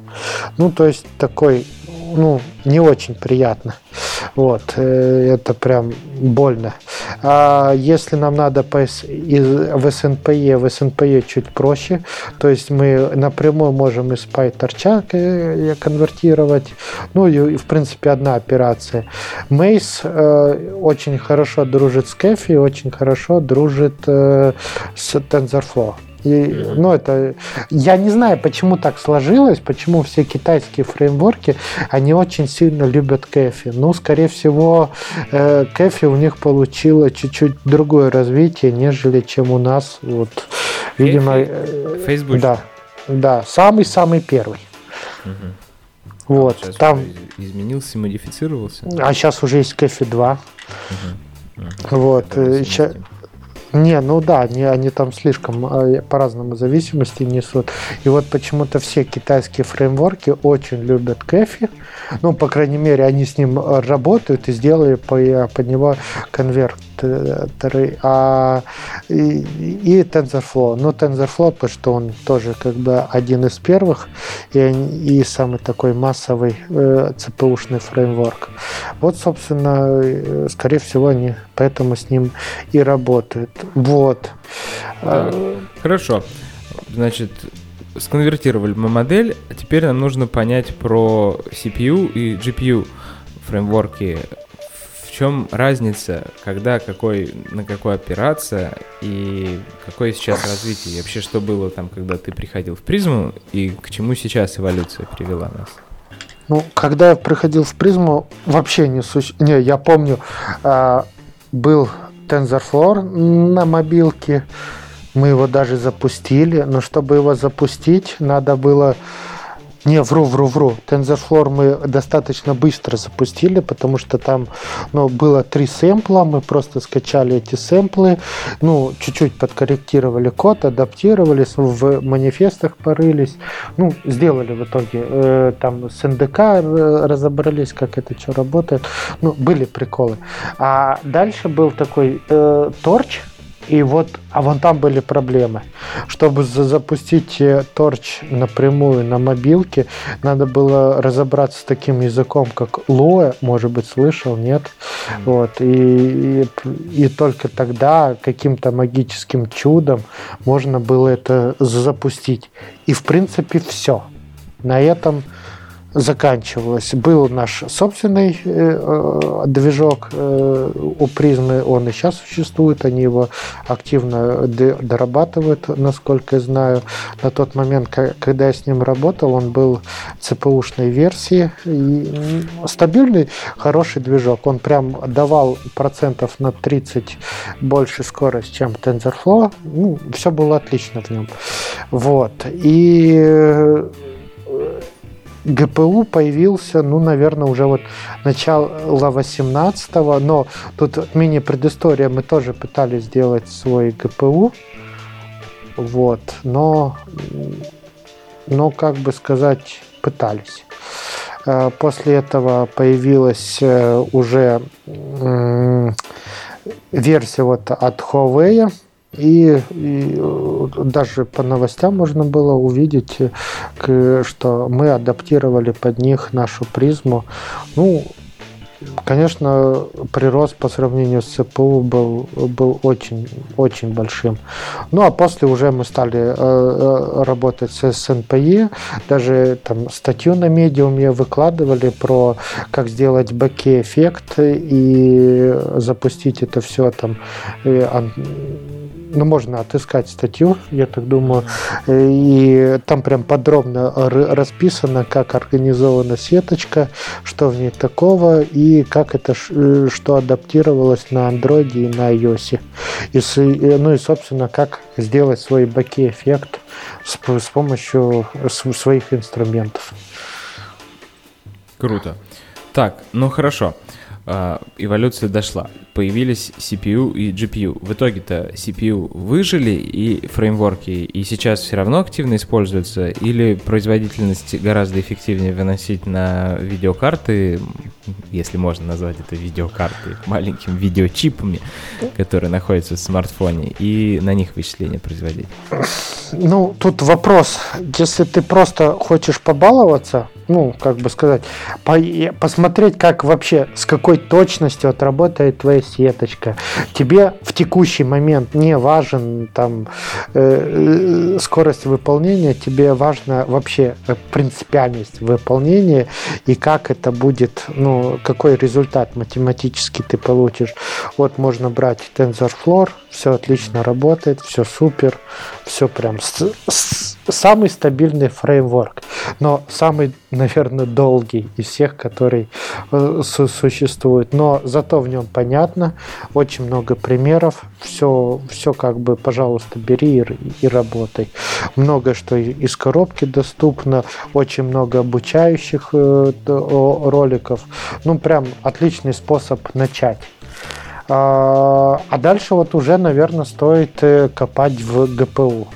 Ну, то есть такой ну, не очень приятно. Вот, э, это прям больно. А если нам надо из, в СНПЕ, в СНПЕ чуть проще, то есть мы напрямую можем из PyTorch э, конвертировать, ну и в принципе одна операция. Maze э, очень хорошо дружит с Кэфи, очень хорошо дружит э, с TensorFlow. И, ну, это, я не знаю, почему так сложилось, почему все китайские фреймворки, они очень сильно любят кэфи. Ну, скорее всего, э, кэфи у них получило чуть-чуть другое развитие, нежели чем у нас. Вот, видимо, э, Facebook. Да, да, самый-самый первый. Угу. Вот, а там изменился, модифицировался. А сейчас уже есть кэфи 2. Угу. Угу. Вот, сейчас не, ну да, они, они там слишком э, по-разному зависимости несут. И вот почему-то все китайские фреймворки очень любят Кэфи. Ну, по крайней мере, они с ним э, работают и сделали э, под него конвертеры. А, и, и TensorFlow. Ну, TensorFlow, потому что он тоже как бы один из первых и, и самый такой массовый э, CPU-шный фреймворк. Вот, собственно, скорее всего, они поэтому с ним и работают. Вот. Хорошо. Значит, сконвертировали мы модель, а теперь нам нужно понять про CPU и GPU фреймворки. чем разница, когда какой, на какой операция и какое сейчас развитие? И вообще, что было там, когда ты приходил в призму и к чему сейчас эволюция привела нас? Ну, когда я приходил в призму, вообще не суще... Не, я помню, э, был TensorFlow на мобилке, мы его даже запустили, но чтобы его запустить, надо было не, вру, вру, вру. TensorFlow мы достаточно быстро запустили, потому что там ну, было три сэмпла, мы просто скачали эти сэмплы, ну, чуть-чуть подкорректировали код, адаптировались, в манифестах порылись, ну, сделали в итоге. Э, там с NDK разобрались, как это что работает. Ну, были приколы. А дальше был такой э, торч, и вот, а вон там были проблемы. Чтобы запустить торч напрямую на мобилке, надо было разобраться с таким языком, как Lua, может быть, слышал, нет? Вот, и, и, и только тогда каким-то магическим чудом можно было это запустить. И, в принципе, все. На этом заканчивалось. Был наш собственный э, э, движок э, у призмы, он и сейчас существует, они его активно дорабатывают, насколько я знаю. На тот момент, когда я с ним работал, он был ЦПУшной версии. И стабильный, хороший движок. Он прям давал процентов на 30 больше скорость, чем TensorFlow. Ну, все было отлично в нем. Вот. И ГПУ появился, ну, наверное, уже вот начало 18-го, но тут мини-предыстория, мы тоже пытались сделать свой ГПУ, вот, но, но, как бы сказать, пытались. Э, после этого появилась э, уже версия вот от Huawei, и, и даже по новостям можно было увидеть, что мы адаптировали под них нашу призму. Ну, Конечно, прирост по сравнению с ЦПУ был, был очень, очень большим. Ну, а после уже мы стали э, э работать с СНПЕ, даже там статью на медиуме выкладывали про как сделать бэки-эффект и запустить это все там э, ну, можно отыскать статью, я так думаю, и там прям подробно расписано, как организована сеточка, что в ней такого, и как это, э, что адаптировалось на андроиде и на iOS. И, ну и, собственно, как сделать свой баки-эффект с, с помощью своих инструментов. Круто. Так, ну хорошо. А, эволюция дошла. Появились CPU и GPU. В итоге-то CPU выжили и фреймворки, и сейчас все равно активно используются, или производительность гораздо эффективнее выносить на видеокарты, если можно назвать это видеокарты, маленькими видеочипами, которые находятся в смартфоне, и на них вычисления производить. Ну, тут вопрос. Если ты просто хочешь побаловаться, ну, как бы сказать, по посмотреть, как вообще, с какой точностью отработает твоя сеточка. Тебе в текущий момент не важен там э, э скорость выполнения, тебе важна вообще принципиальность выполнения и как это будет, ну, какой результат математический ты получишь. Вот можно брать TensorFlow, все отлично работает, все супер, все прям с, с, самый стабильный фреймворк, но самый, наверное, долгий из всех, который э, существует. Но зато в нем понятно, очень много примеров, все, все как бы, пожалуйста, бери и, и работай. Много что из коробки доступно, очень много обучающих э, роликов. Ну, прям отличный способ начать. А, а дальше вот уже, наверное, стоит э, копать в ГПУ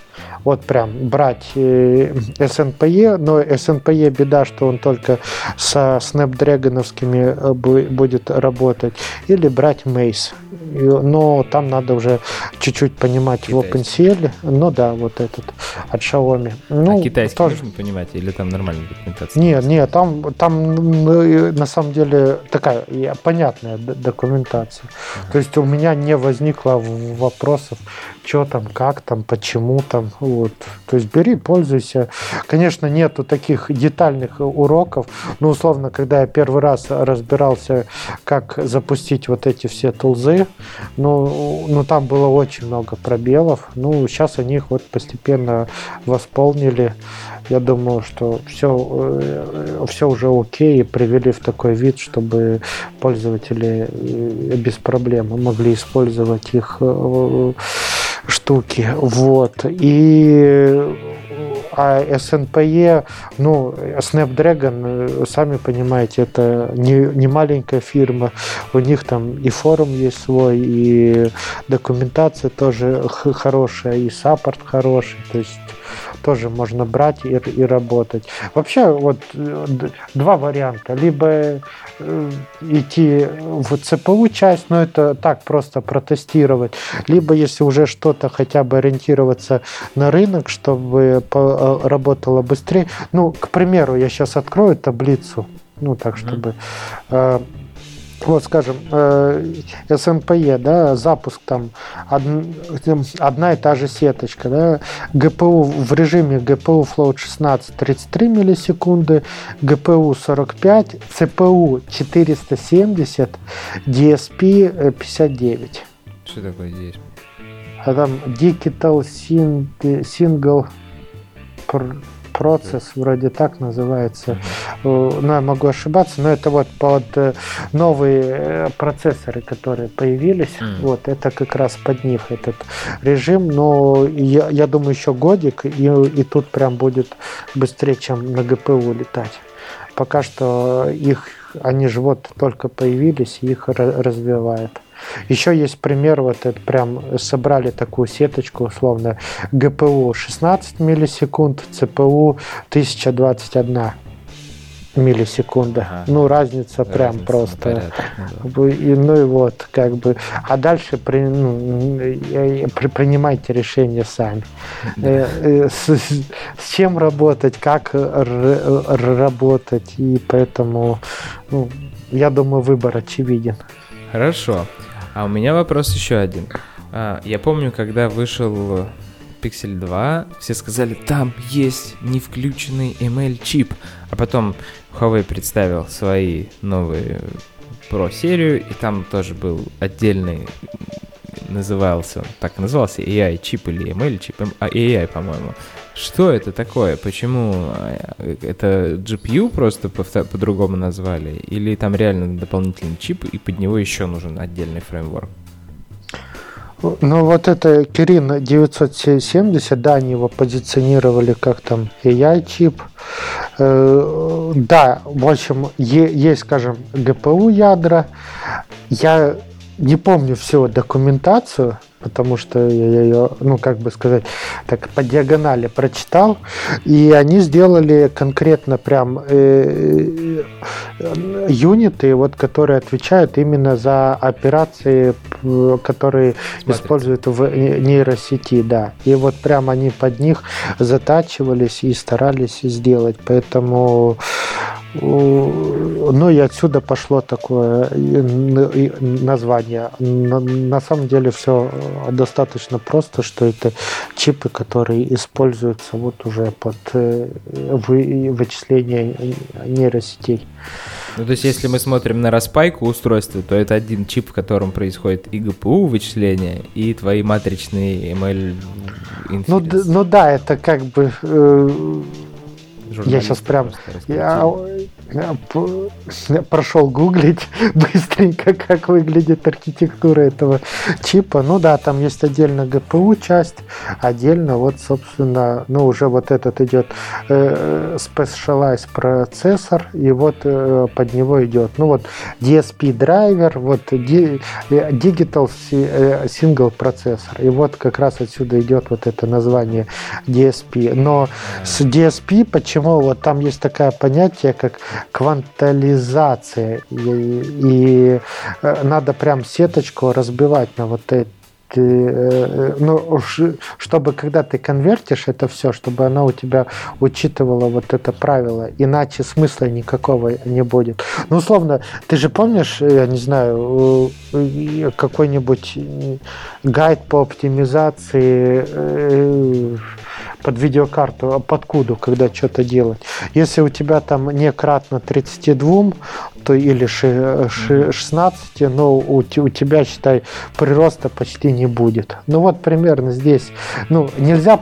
вот прям брать э, SNPE, но SNPE беда, что он только со снэпдрэгоновскими э, будет работать, или брать Mace. Но там надо уже чуть-чуть понимать Китайский. в OpenCL. Ну да, вот этот от Xiaomi. Ну, а китайский тоже... нужно понимать, или там нормальная документация? Нет, нет, там, там ну, на самом деле такая понятная документация. Ага. То есть у меня не возникло вопросов, что там, как там, почему там Вот. То есть бери, пользуйся. Конечно, нету таких детальных уроков, но условно, когда я первый раз разбирался, как запустить вот эти все тулзы, ну, ну там было очень много пробелов. Ну, сейчас они их вот постепенно восполнили. Я думаю, что все, э, все уже окей и привели в такой вид, чтобы пользователи э, без проблем могли использовать их э, штуки. Вот. И а SNPE, ну, Snapdragon, сами понимаете, это не, не маленькая фирма, у них там и форум есть свой, и документация тоже хорошая, и саппорт хороший, то есть тоже можно брать и, и работать. Вообще вот два варианта. Либо э, идти в ЦПУ часть, но это так просто протестировать. Либо если уже что-то хотя бы ориентироваться на рынок, чтобы э, работало быстрее. Ну, к примеру, я сейчас открою таблицу, ну так, чтобы mm-hmm вот, скажем, SNPE, да, запуск там одна и та же сеточка, да, GPU в режиме GPU Float 16 33 миллисекунды, GPU 45, CPU 470, DSP 59. Что такое DSP? А там Digital Single процесс, вроде так называется. Э, ну, я могу ошибаться, но это вот под э, новые э, процессоры, которые появились. Mm. Вот, это как раз под них этот режим. Но я, я думаю, еще годик, и, и тут прям будет быстрее, чем на ГПУ летать. Пока что их, они же вот только появились, их развивают. Еще есть пример, вот это прям собрали такую сеточку, условно, ГПУ 16 миллисекунд, ЦПУ 1021 миллисекунда. Ага. Ну, разница, разница прям просто. Порядок, ну, и, ну и вот, как бы. А дальше при, ну, при, принимайте решение сами. Да. Э, э, с, с чем работать, как работать. И поэтому, ну, я думаю, выбор очевиден. Хорошо. А у меня вопрос еще один. А, я помню, когда вышел Pixel 2, все сказали, там есть не включенный ML чип. А потом Huawei представил свои новые Pro серию, и там тоже был отдельный назывался, он так назывался, AI чип или ML чип, а AI, по-моему. Что это такое? Почему э, это GPU просто по-другому назвали? Или там реально дополнительный чип, и под него еще нужен отдельный фреймворк? Ну вот это Kirin 970, да, они его позиционировали как там AI-чип. Э, да, в общем, есть, скажем, GPU ядра. Я не помню всю документацию, потому что я ее, ну, как бы сказать, так по диагонали прочитал, и они сделали конкретно прям э, э, юниты, вот, которые отвечают именно за операции, которые Смотрите. используют в нейросети, да. И вот прям они под них затачивались и старались сделать, поэтому ну и отсюда пошло такое название. На самом деле все достаточно просто, что это чипы, которые используются вот уже под э, вычисление нейросетей. Ну, то есть, если мы смотрим на распайку устройства, то это один чип, в котором происходит и ГПУ вычисления, и твои матричные ML ну, ну да, это как бы э, я сейчас прям я, я прошел гуглить быстренько, как выглядит архитектура этого чипа. Ну да, там есть отдельно GPU часть, отдельно вот, собственно, ну уже вот этот идет э, Specialized процессор, и вот э, под него идет, ну вот DSP драйвер, вот э, Digital э, Single процессор, и вот как раз отсюда идет вот это название DSP. Но с DSP почему вот там есть такое понятие, как квантализация, и, и э, надо прям сеточку разбивать на вот эти э, ну, чтобы когда ты конвертишь это все, чтобы она у тебя учитывала вот это правило, иначе смысла никакого не будет. Ну, условно, ты же помнишь, я не знаю, какой-нибудь гайд по оптимизации под видеокарту, а под куду, когда что-то делать. Если у тебя там не кратно 32, то или 16, но у, у тебя, считай, прироста почти не будет. Ну вот примерно здесь. Ну, нельзя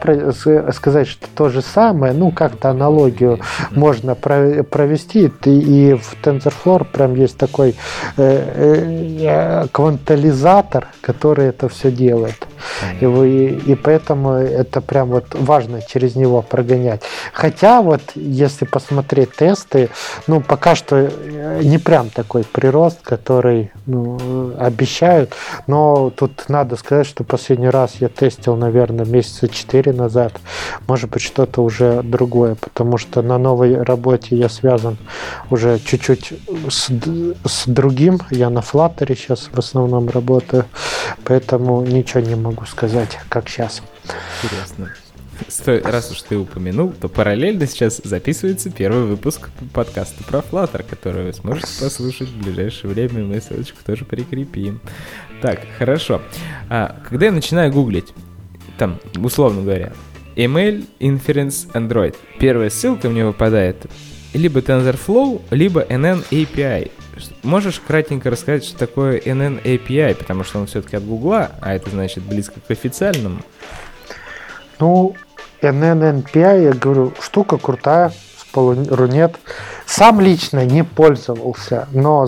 сказать, что то же самое, ну как-то аналогию можно провести. И в TensorFlow прям есть такой э, э, квантализатор, который это все делает. И, вы, и поэтому это прям вот важно через него прогонять. Хотя вот если посмотреть тесты, ну пока что э, не прям такой прирост, который ну, обещают, но тут надо сказать, что последний раз я тестил, наверное, месяца 4 назад, может быть что-то уже другое, потому что на новой работе я связан уже чуть-чуть с, с другим, я на Flutter сейчас в основном работаю, поэтому ничего не могу сказать, как сейчас. Интересно. Стой, раз уж ты упомянул, то параллельно сейчас записывается первый выпуск подкаста про Flutter, который вы сможете послушать в ближайшее время. Мы ссылочку тоже прикрепим. Так, хорошо. А, когда я начинаю гуглить, там, условно говоря, email inference Android, первая ссылка мне выпадает либо TensorFlow, либо NN API. Можешь кратенько рассказать, что такое NN API, потому что он все-таки от Гугла, а это значит близко к официальному? Ну, NNNPI, я говорю, штука крутая, с полурунет. Сам лично не пользовался, но,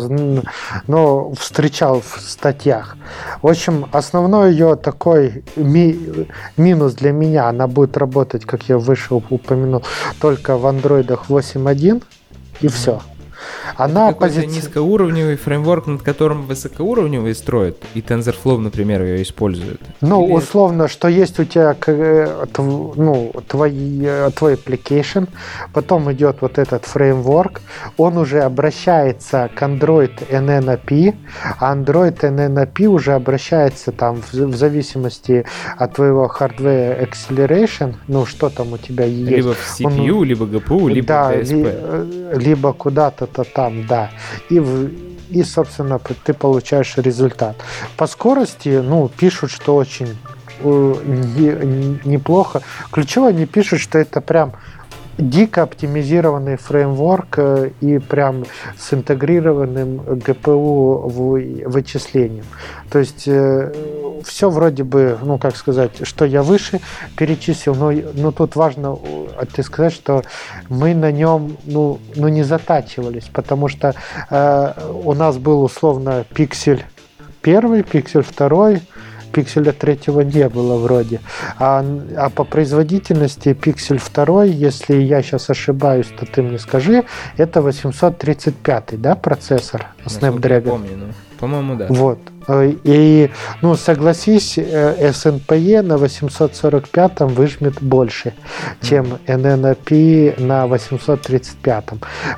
но встречал в статьях. В общем, основной ее такой ми, минус для меня, она будет работать, как я выше упомянул, только в андроидах 8.1 и все. Она это пози... низкоуровневый фреймворк, над которым высокоуровневые строят, и TensorFlow, например, ее использует. Ну, Или... условно, что есть у тебя э, ну, твой, э, твой application, потом идет вот этот фреймворк, он уже обращается к Android NNAP, а Android NNAP уже обращается там в, в зависимости от твоего hardware acceleration, ну, что там у тебя есть. Либо в CPU, он, либо GPU, либо да, DSP. Ли, э, либо куда-то что-то там, да. И, и, собственно, ты получаешь результат. По скорости, ну, пишут, что очень э, неплохо. Ключевое, они пишут, что это прям дико оптимизированный фреймворк э, и прям с интегрированным GPU вычислением. То есть э, все вроде бы, ну как сказать, что я выше перечислил, но, но тут важно ты сказать, что мы на нем ну, ну не затачивались, потому что э, у нас был условно пиксель первый, пиксель второй, пикселя третьего не было вроде. А, а по производительности пиксель второй, если я сейчас ошибаюсь, то ты мне скажи, это 835, да, процессор Snapdragon? Помню, ну, по-моему, да. Вот. Э, и, ну, согласись, SNPE э, на 845 выжмет больше, чем NNAP на 835.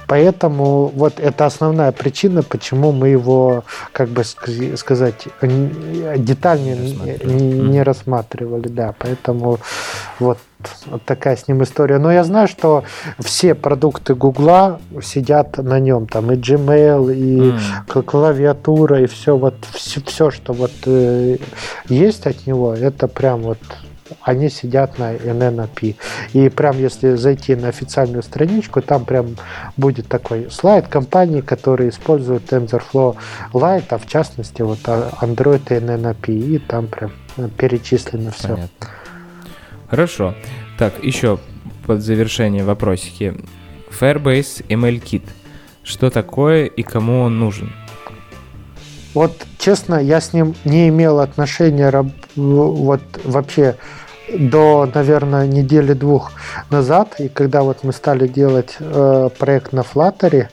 Поэтому вот это основная причина, почему мы его, как бы сказать, детально не, не рассматривали. Да, поэтому вот вот такая с ним история. Но я знаю, что все продукты Гугла сидят на нем, там и Gmail, и mm. клавиатура, и все вот все, все что вот э, есть от него, это прям вот они сидят на NNAP. И прям если зайти на официальную страничку, там прям будет такой слайд компании, которые используют TensorFlow Lite, а в частности вот Android и NNAP, и там прям перечислено все. Понятно. Хорошо. Так, еще под завершение вопросики. Firebase ML-Kit. Что такое и кому он нужен? Вот, честно, я с ним не имел отношения вот вообще до, наверное, недели двух назад, и когда вот мы стали делать э, проект на Flutter,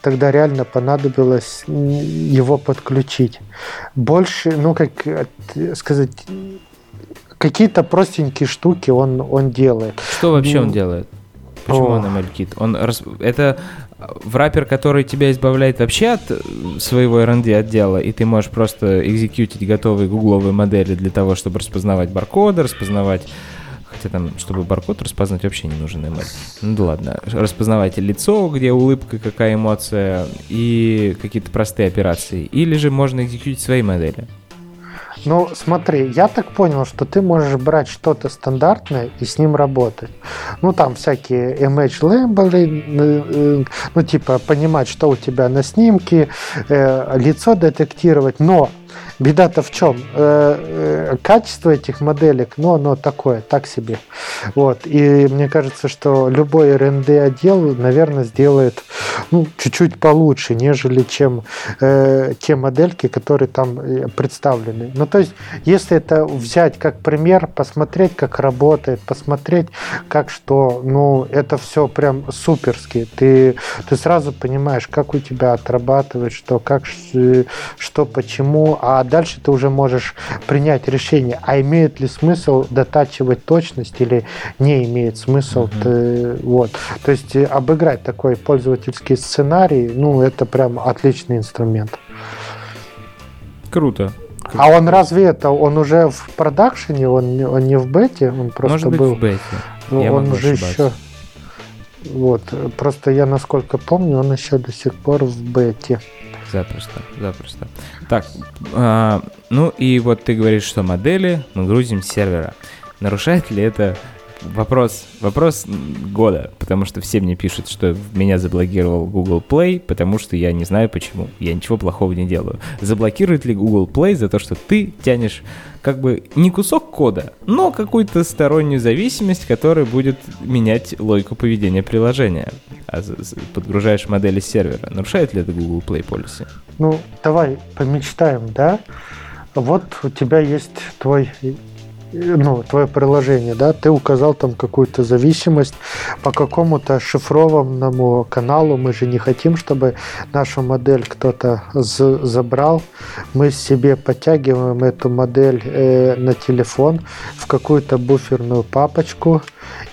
тогда реально понадобилось его подключить. Больше, ну, как сказать, какие-то простенькие штуки он, он делает. Что вообще ну, он делает? Почему О. он ML-кит? Он рас... Это враппер, который тебя избавляет вообще от своего R&D отдела, и ты можешь просто экзекьютить готовые гугловые модели для того, чтобы распознавать баркоды, распознавать Хотя там, чтобы баркод распознать, вообще не нужен ML. Ну да ладно. Распознавать лицо, где улыбка, какая эмоция, и какие-то простые операции. Или же можно экзекьютить свои модели. Ну, смотри, я так понял, что ты можешь брать что-то стандартное и с ним работать. Ну, там всякие image labels, э, ну, типа понимать, что у тебя на снимке, э, лицо детектировать, но Беда-то в чем? Э, э, качество этих моделек, ну, оно такое, так себе. Вот. И мне кажется, что любой R&D отдел, наверное, сделает ну, чуть-чуть получше, нежели чем э, те модельки, которые там представлены. Ну, то есть, если это взять как пример, посмотреть, как работает, посмотреть, как что, ну, это все прям суперски. Ты, ты сразу понимаешь, как у тебя отрабатывает, что, как, что, почему, а дальше ты уже можешь принять решение, а имеет ли смысл дотачивать точность или не имеет смысл. Mm-hmm. Ты, вот. То есть э, обыграть такой пользовательский сценарий, ну, это прям отличный инструмент. Круто. А он разве это, он уже в продакшене, он, он не в бете, он просто Может быть, был. в бете. Ну, Я он ошибаться. еще. Вот, просто я насколько помню, он еще до сих пор в бете. Запросто, запросто. Так, а, ну и вот ты говоришь, что модели мы грузим с сервера. Нарушает ли это вопрос, вопрос года, потому что все мне пишут, что меня заблокировал Google Play, потому что я не знаю почему. Я ничего плохого не делаю. Заблокирует ли Google Play за то, что ты тянешь как бы не кусок кода, но какую-то стороннюю зависимость, которая будет менять логику поведения приложения. А подгружаешь модели сервера. Нарушает ли это Google Play Policy? Ну, давай помечтаем, да? Вот у тебя есть твой ну, твое приложение, да, ты указал там какую-то зависимость по какому-то шифрованному каналу. Мы же не хотим, чтобы нашу модель кто-то забрал. Мы себе подтягиваем эту модель э, на телефон в какую-то буферную папочку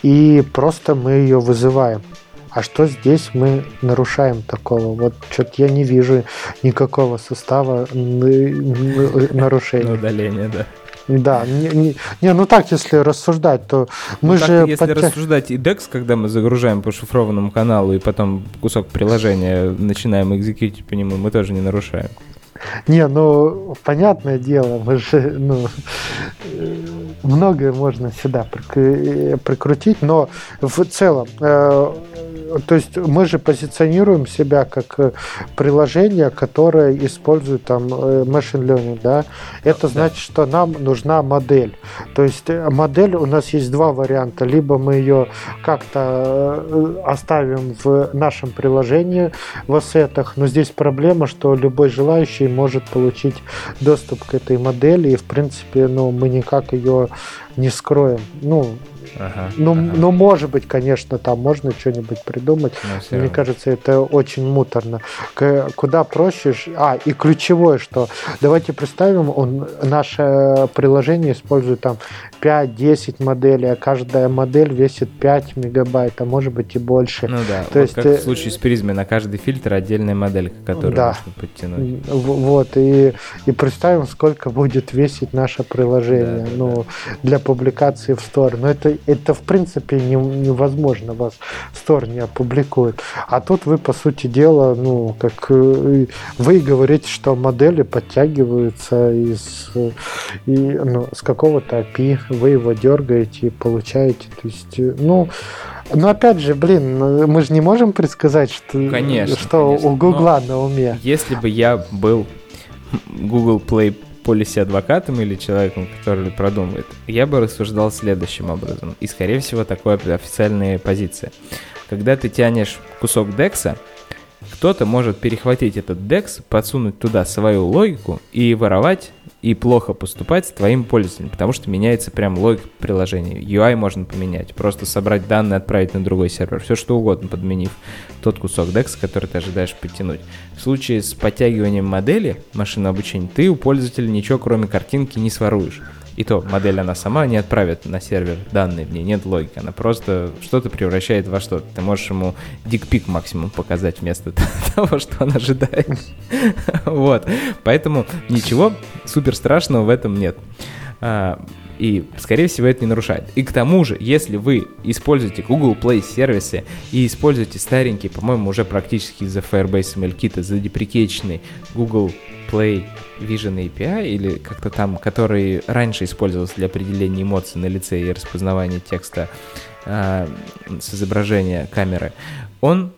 и просто мы ее вызываем. А что здесь мы нарушаем такого? Вот что-то я не вижу никакого состава нарушений. Удаление, да. Да, не, не, не, ну так, если рассуждать, то мы ну, же... Так, если подтя... рассуждать и DEX, когда мы загружаем по шифрованному каналу и потом кусок приложения начинаем экзекьютить по нему, мы тоже не нарушаем. Не, ну, понятное дело, мы же, ну, многое можно сюда прикрутить, но в целом э, то есть мы же позиционируем себя как э, приложение, которое использует там э, machine learning, да? Это да. значит, что нам нужна модель. То есть э, модель у нас есть два варианта. Либо мы ее как-то оставим в нашем приложении в ассетах, но здесь проблема, что любой желающий может получить доступ к этой модели, и в принципе, ну, мы никак ее не скроем. Ну, Ага, ну, ага. ну, может быть, конечно, там можно что-нибудь придумать. Но мне кажется, это очень муторно. К, куда проще... А, и ключевое, что давайте представим, он, наше приложение использует там 5-10 моделей, а каждая модель весит 5 мегабайт, а может быть и больше. Ну да, То вот есть, как в случае с призмой, на каждый фильтр отдельная моделька, которую да. можно подтянуть. Вот, и, и представим, сколько будет весить наше приложение да, ну, да. для публикации в Store. Но это это в принципе не, невозможно, вас Store не опубликует. А тут вы, по сути дела, ну, как э, вы говорите, что модели подтягиваются из и, ну, с какого-то API, вы его дергаете и получаете. То есть, э, ну, но опять же, блин, мы же не можем предсказать, что, конечно, что конечно. у Гугла на уме. Если бы я был Google Play полисе адвокатом или человеком, который продумывает, я бы рассуждал следующим образом. И, скорее всего, такое официальная позиция. Когда ты тянешь кусок декса, кто-то может перехватить этот декс, подсунуть туда свою логику и воровать и плохо поступать с твоим пользователем, потому что меняется прям логика приложения. UI можно поменять, просто собрать данные, отправить на другой сервер, все что угодно, подменив тот кусок DEX, который ты ожидаешь подтянуть. В случае с подтягиванием модели машинного обучения ты у пользователя ничего кроме картинки не своруешь. И то модель она сама не отправит на сервер данные, в ней нет логики, она просто что-то превращает во что-то. Ты можешь ему дикпик максимум показать вместо того, что он ожидает. Вот, поэтому ничего супер страшного в этом нет. А, и, скорее всего, это не нарушает. И к тому же, если вы используете Google Play сервисы и используете старенький, по-моему, уже практически из-за Firebase ML Kit, задеприкеченный Google Play Vision API или как-то там, который раньше использовался для определения эмоций на лице и распознавания текста э, с изображения камеры, он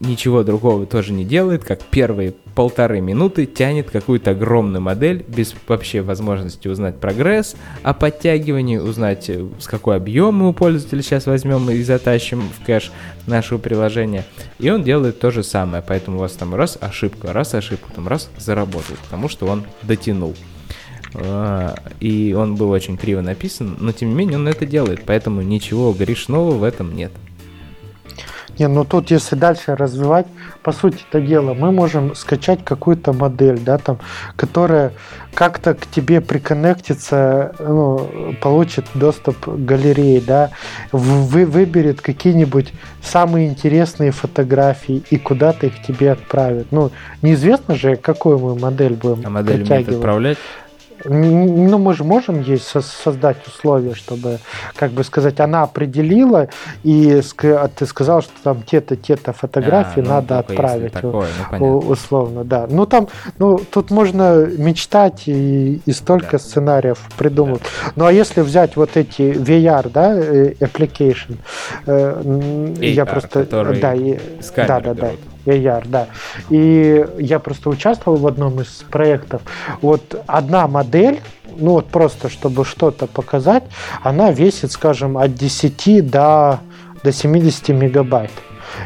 ничего другого тоже не делает, как первые полторы минуты тянет какую-то огромную модель без вообще возможности узнать прогресс, о подтягивании, узнать, э, с какой объем у пользователя сейчас возьмем и затащим в кэш нашего приложения. И он делает то же самое, поэтому у вас там раз ошибка, раз ошибка, там раз заработал, потому что он дотянул. А, и он был очень криво написан, но тем не менее он это делает, поэтому ничего грешного в этом нет. Не, ну тут если дальше развивать, по сути это дело, мы можем скачать какую-то модель, да, там, которая как-то к тебе приконнектится, ну, получит доступ к галерее, да, вы, выберет какие-нибудь самые интересные фотографии и куда-то их тебе отправит. Ну, неизвестно же, какую мы модель будем А модель умеет отправлять? Ну, мы же можем ей создать условия, чтобы, как бы сказать, она определила, и а ты сказал, что там те-то, те-то фотографии а, ну, надо отправить. Такое, ну, условно, да. Ну, там, ну, тут можно мечтать и, и столько да. сценариев придумать. Да. Ну, а если взять вот эти VR, да, э, application, э, я просто... Да, и, да, да, да. AR, да. И я просто участвовал в одном из проектов. Вот одна модель, ну вот просто чтобы что-то показать, она весит, скажем, от 10 до, до 70 мегабайт.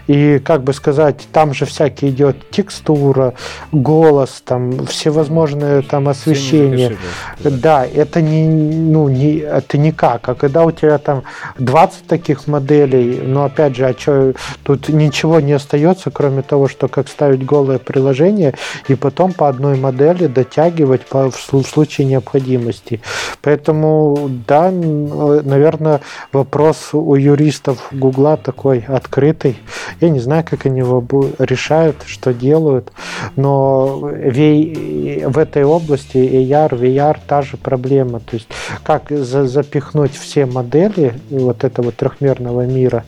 И, как бы сказать, там же всякие идет текстура, голос, там всевозможные там освещения. Да, это не, ну, не, это никак. А когда у тебя там 20 таких моделей, ну, опять же, а что, тут ничего не остается, кроме того, что как ставить голое приложение и потом по одной модели дотягивать по, в, в случае необходимости. Поэтому, да, наверное, вопрос у юристов Гугла такой открытый. Я не знаю, как они его решают, что делают, но в этой области AR, VR та же проблема. То есть как запихнуть все модели вот этого трехмерного мира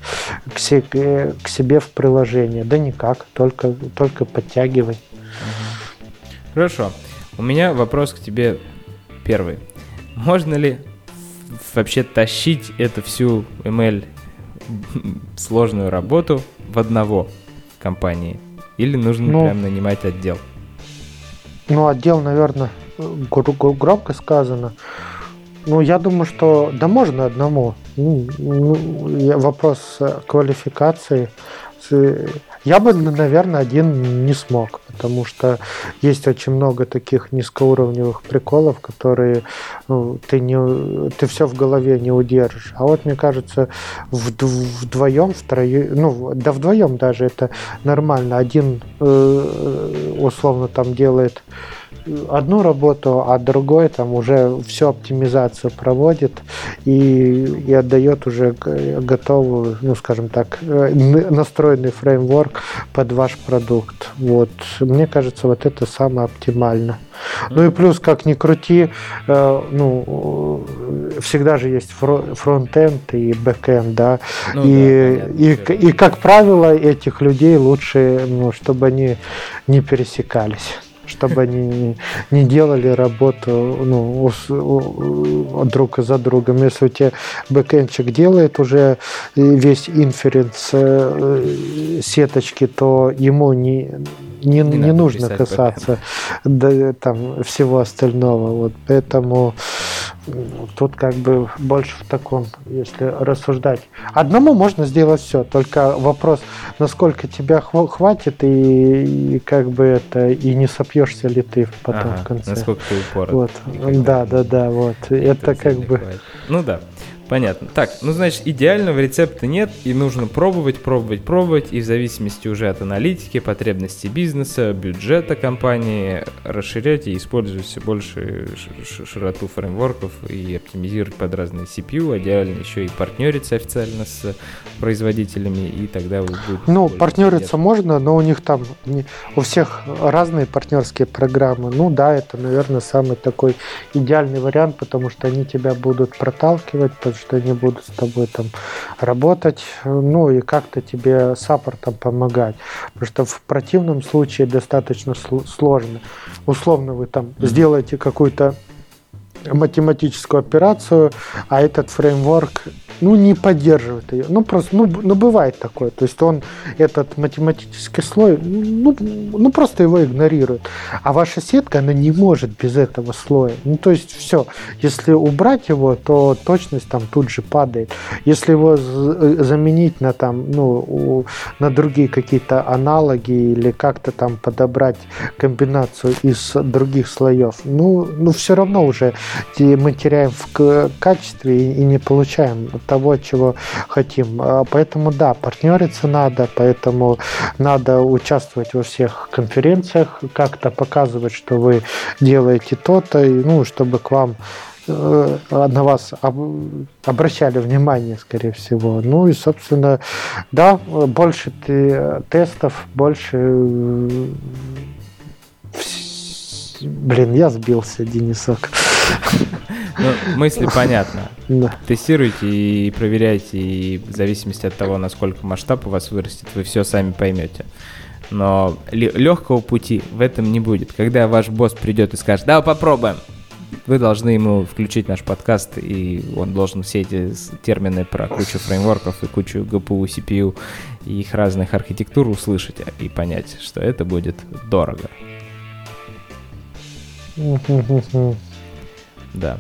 к, себе в приложение? Да никак, только, только подтягивай. Хорошо. У меня вопрос к тебе первый. Можно ли вообще тащить эту всю ML сложную работу в одного компании? Или нужно ну, прям нанимать отдел? Ну, отдел, наверное, громко сказано. Ну, я думаю, что да можно одному. Ну, ну вопрос квалификации. Я бы, наверное, один не смог, потому что есть очень много таких низкоуровневых приколов, которые ну, ты, не, ты все в голове не удержишь. А вот, мне кажется, вдвоем, втроем, ну, да вдвоем даже это нормально. Один э, условно там делает одну работу, а другой там уже всю оптимизацию проводит и, и отдает уже готовую, ну скажем так, э, настроенный фреймворк под ваш продукт. Вот. Мне кажется, вот это самое оптимально. Ну и плюс, как ни крути, э, ну, всегда же есть фронтенд и бэкенд, да. Ну, и, да, и, и, и, как правило, этих людей лучше, ну, чтобы они не пересекались чтобы они не делали работу ну, друг за другом. Если у тебя бэкэнчик делает уже весь инференс э, сеточки, то ему не, не, не, не нужно касаться да, там, всего остального. Вот, поэтому тут как бы больше в таком, если рассуждать. Одному можно сделать все, только вопрос, насколько тебя хватит и, и как бы это и не сопьешься ли ты потом ага, в конце. Насколько ты упорот. Вот. Да, да, да, вот. Это, это как бы. Хватит. Ну да. Понятно. Так, ну значит, идеального рецепта нет, и нужно пробовать, пробовать, пробовать, и в зависимости уже от аналитики, потребностей бизнеса, бюджета компании, расширять и использовать все больше широту фреймворков и оптимизировать под разные CPU, идеально еще и партнериться официально с производителями, и тогда вы будете... Ну, партнериться можно, но у них там у всех разные партнерские программы. Ну да, это, наверное, самый такой идеальный вариант, потому что они тебя будут проталкивать, показывают, что они будут с тобой там работать, ну и как-то тебе саппортом помогать. Потому что в противном случае достаточно сложно. Условно вы там mm-hmm. сделаете какую-то математическую операцию, а этот фреймворк ну, не поддерживает ее. Ну, просто, ну, ну, бывает такое. То есть он, этот математический слой, ну, ну, просто его игнорирует. А ваша сетка, она не может без этого слоя. Ну, то есть все. Если убрать его, то точность там тут же падает. Если его заменить на там, ну, на другие какие-то аналоги или как-то там подобрать комбинацию из других слоев, ну, ну все равно уже мы теряем в качестве и не получаем того, чего хотим. А, поэтому да, партнериться надо, поэтому надо участвовать во всех конференциях, как-то показывать, что вы делаете то-то, ну, чтобы к вам э, на вас обращали внимание, скорее всего. Ну и, собственно, да, больше ты тестов, больше... Блин, я сбился, Денисок. Ну, мысли понятно. Да. Тестируйте и проверяйте, и в зависимости от того, насколько масштаб у вас вырастет, вы все сами поймете. Но легкого пути в этом не будет. Когда ваш босс придет и скажет, да, попробуем, вы должны ему включить наш подкаст, и он должен все эти термины про кучу фреймворков и кучу GPU, CPU и их разных архитектур услышать и понять, что это будет дорого. Да.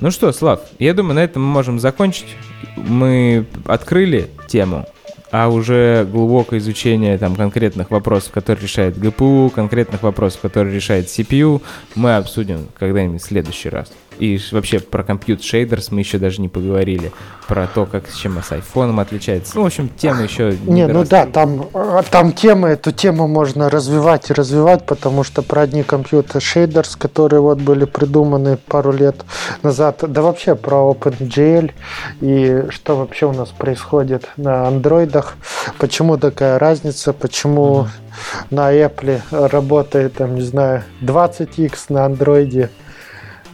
Ну что, Слав, я думаю, на этом мы можем закончить. Мы открыли тему, а уже глубокое изучение там конкретных вопросов, которые решает ГПУ, конкретных вопросов, которые решает CPU, мы обсудим когда-нибудь в следующий раз. И вообще про компьютер шейдерс мы еще даже не поговорили. Про то, как с чем с айфоном отличается. Ну, в общем, тема еще не Не, ну да, там, там тема, эту тему можно развивать и развивать, потому что про одни компьютер шейдерс, которые вот были придуманы пару лет назад, да вообще про OpenGL и что вообще у нас происходит на андроидах, почему такая разница, почему mm-hmm. на Apple работает, там, не знаю, 20x на андроиде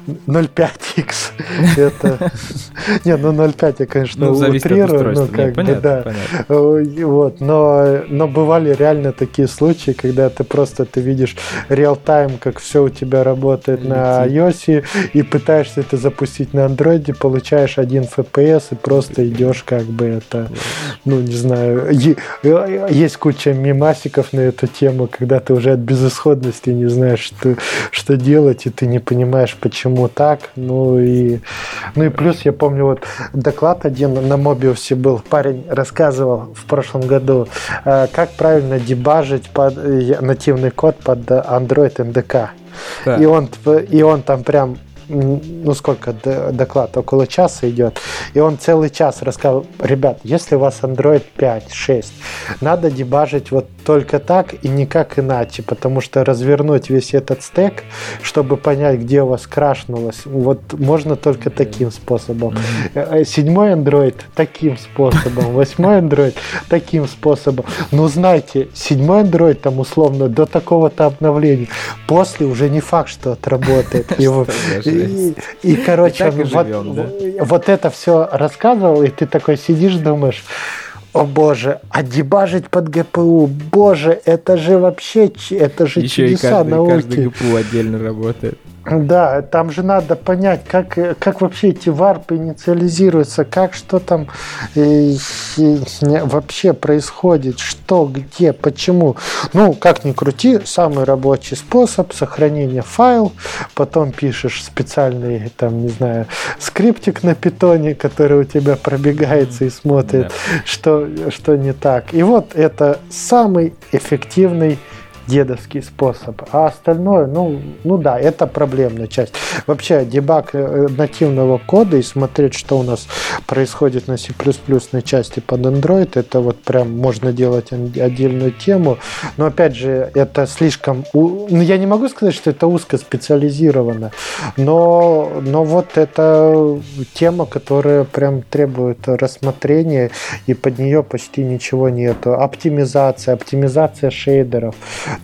0,5x. Это... Не, ну 0,5 я, конечно, ну, утрирую. Ну, как бы, да. Вот, но, но бывали реально такие случаи, когда ты просто ты видишь реал-тайм, как все у тебя работает на iOS, и пытаешься это запустить на андроиде, получаешь один FPS и просто идешь как бы это, ну, не знаю, есть куча мемасиков на эту тему, когда ты уже от безысходности не знаешь, что, что делать, и ты не понимаешь, почему почему так. Ну и, ну и плюс я помню вот доклад один на Мобиусе был, парень рассказывал в прошлом году, э, как правильно дебажить под, нативный код под Android NDK. Да. И он, и он там прям ну сколько доклад, около часа идет, и он целый час рассказывал, ребят, если у вас Android 5, 6, надо дебажить вот только так и никак иначе, потому что развернуть весь этот стек, чтобы понять, где у вас крашнулось, вот можно только таким способом. Э, седьмой Android таким способом, восьмой Android таким способом. Но знаете, седьмой Android там условно до такого-то обновления, после уже не факт, что отработает. И, и, короче, вот это все рассказывал, и ты такой сидишь, думаешь, о боже, а дебажить под ГПУ, боже, это же вообще, это же Еще чудеса и каждый, науки. каждый ГПУ отдельно работает. Да, там же надо понять, как, как вообще эти варпы инициализируются, как что там и, и, вообще происходит, что, где, почему. Ну, как ни крути, самый рабочий способ сохранения файл, потом пишешь специальный, там, не знаю, скриптик на питоне, который у тебя пробегается и смотрит, да. что, что не так. И вот это самый эффективный дедовский способ. А остальное, ну, ну да, это проблемная часть. Вообще, дебаг э, нативного кода и смотреть, что у нас происходит на C++ на части под Android, это вот прям можно делать отдельную тему. Но опять же, это слишком... Ну, я не могу сказать, что это узко специализировано, но, но вот это тема, которая прям требует рассмотрения, и под нее почти ничего нету. Оптимизация, оптимизация шейдеров.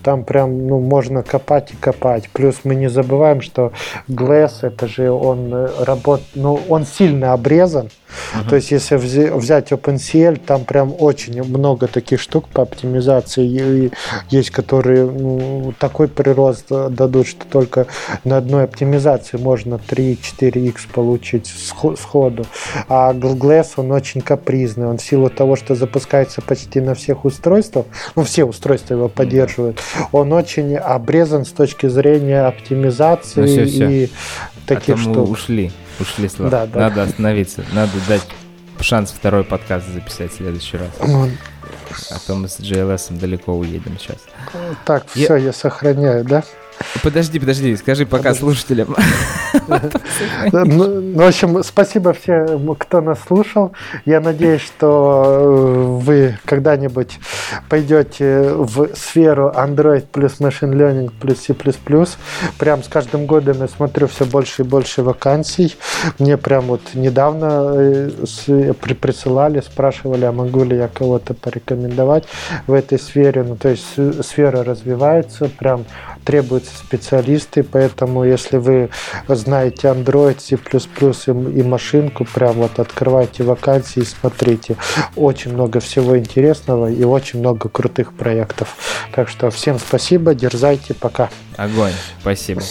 Там прям, ну, можно копать и копать. Плюс мы не забываем, что Glass, это же он э, работ, ну, он сильно обрезан, Uh-huh. То есть, если взять OpenCL, там прям очень много таких штук по оптимизации. И есть, которые ну, такой прирост дадут, что только на одной оптимизации можно 3-4x получить сходу. А Glass, он очень капризный. Он в силу того, что запускается почти на всех устройствах, ну, все устройства его поддерживают, он очень обрезан с точки зрения оптимизации ну, все, все. и таких а штук. ушли. Ушли слова. Да, да. Надо остановиться. Надо дать шанс второй подкаст записать в следующий раз. Ну, а то мы с JLS далеко уедем сейчас. Так, я... все, я сохраняю, да? Подожди, подожди, скажи пока подожди. слушателям. Ну, ну, в общем, спасибо всем, кто нас слушал. Я надеюсь, что э, вы когда-нибудь пойдете в сферу Android плюс Machine Learning плюс C++. Прям с каждым годом я смотрю все больше и больше вакансий. Мне прям вот недавно э, присылали, спрашивали, а могу ли я кого-то порекомендовать в этой сфере. Ну, то есть сфера развивается, прям требуются специалисты, поэтому если вы знаете Android, C++ и, и машинку, прям вот открывайте вакансии и смотрите. Очень много всего интересного и очень много крутых проектов. Так что всем спасибо, дерзайте, пока. Огонь, спасибо.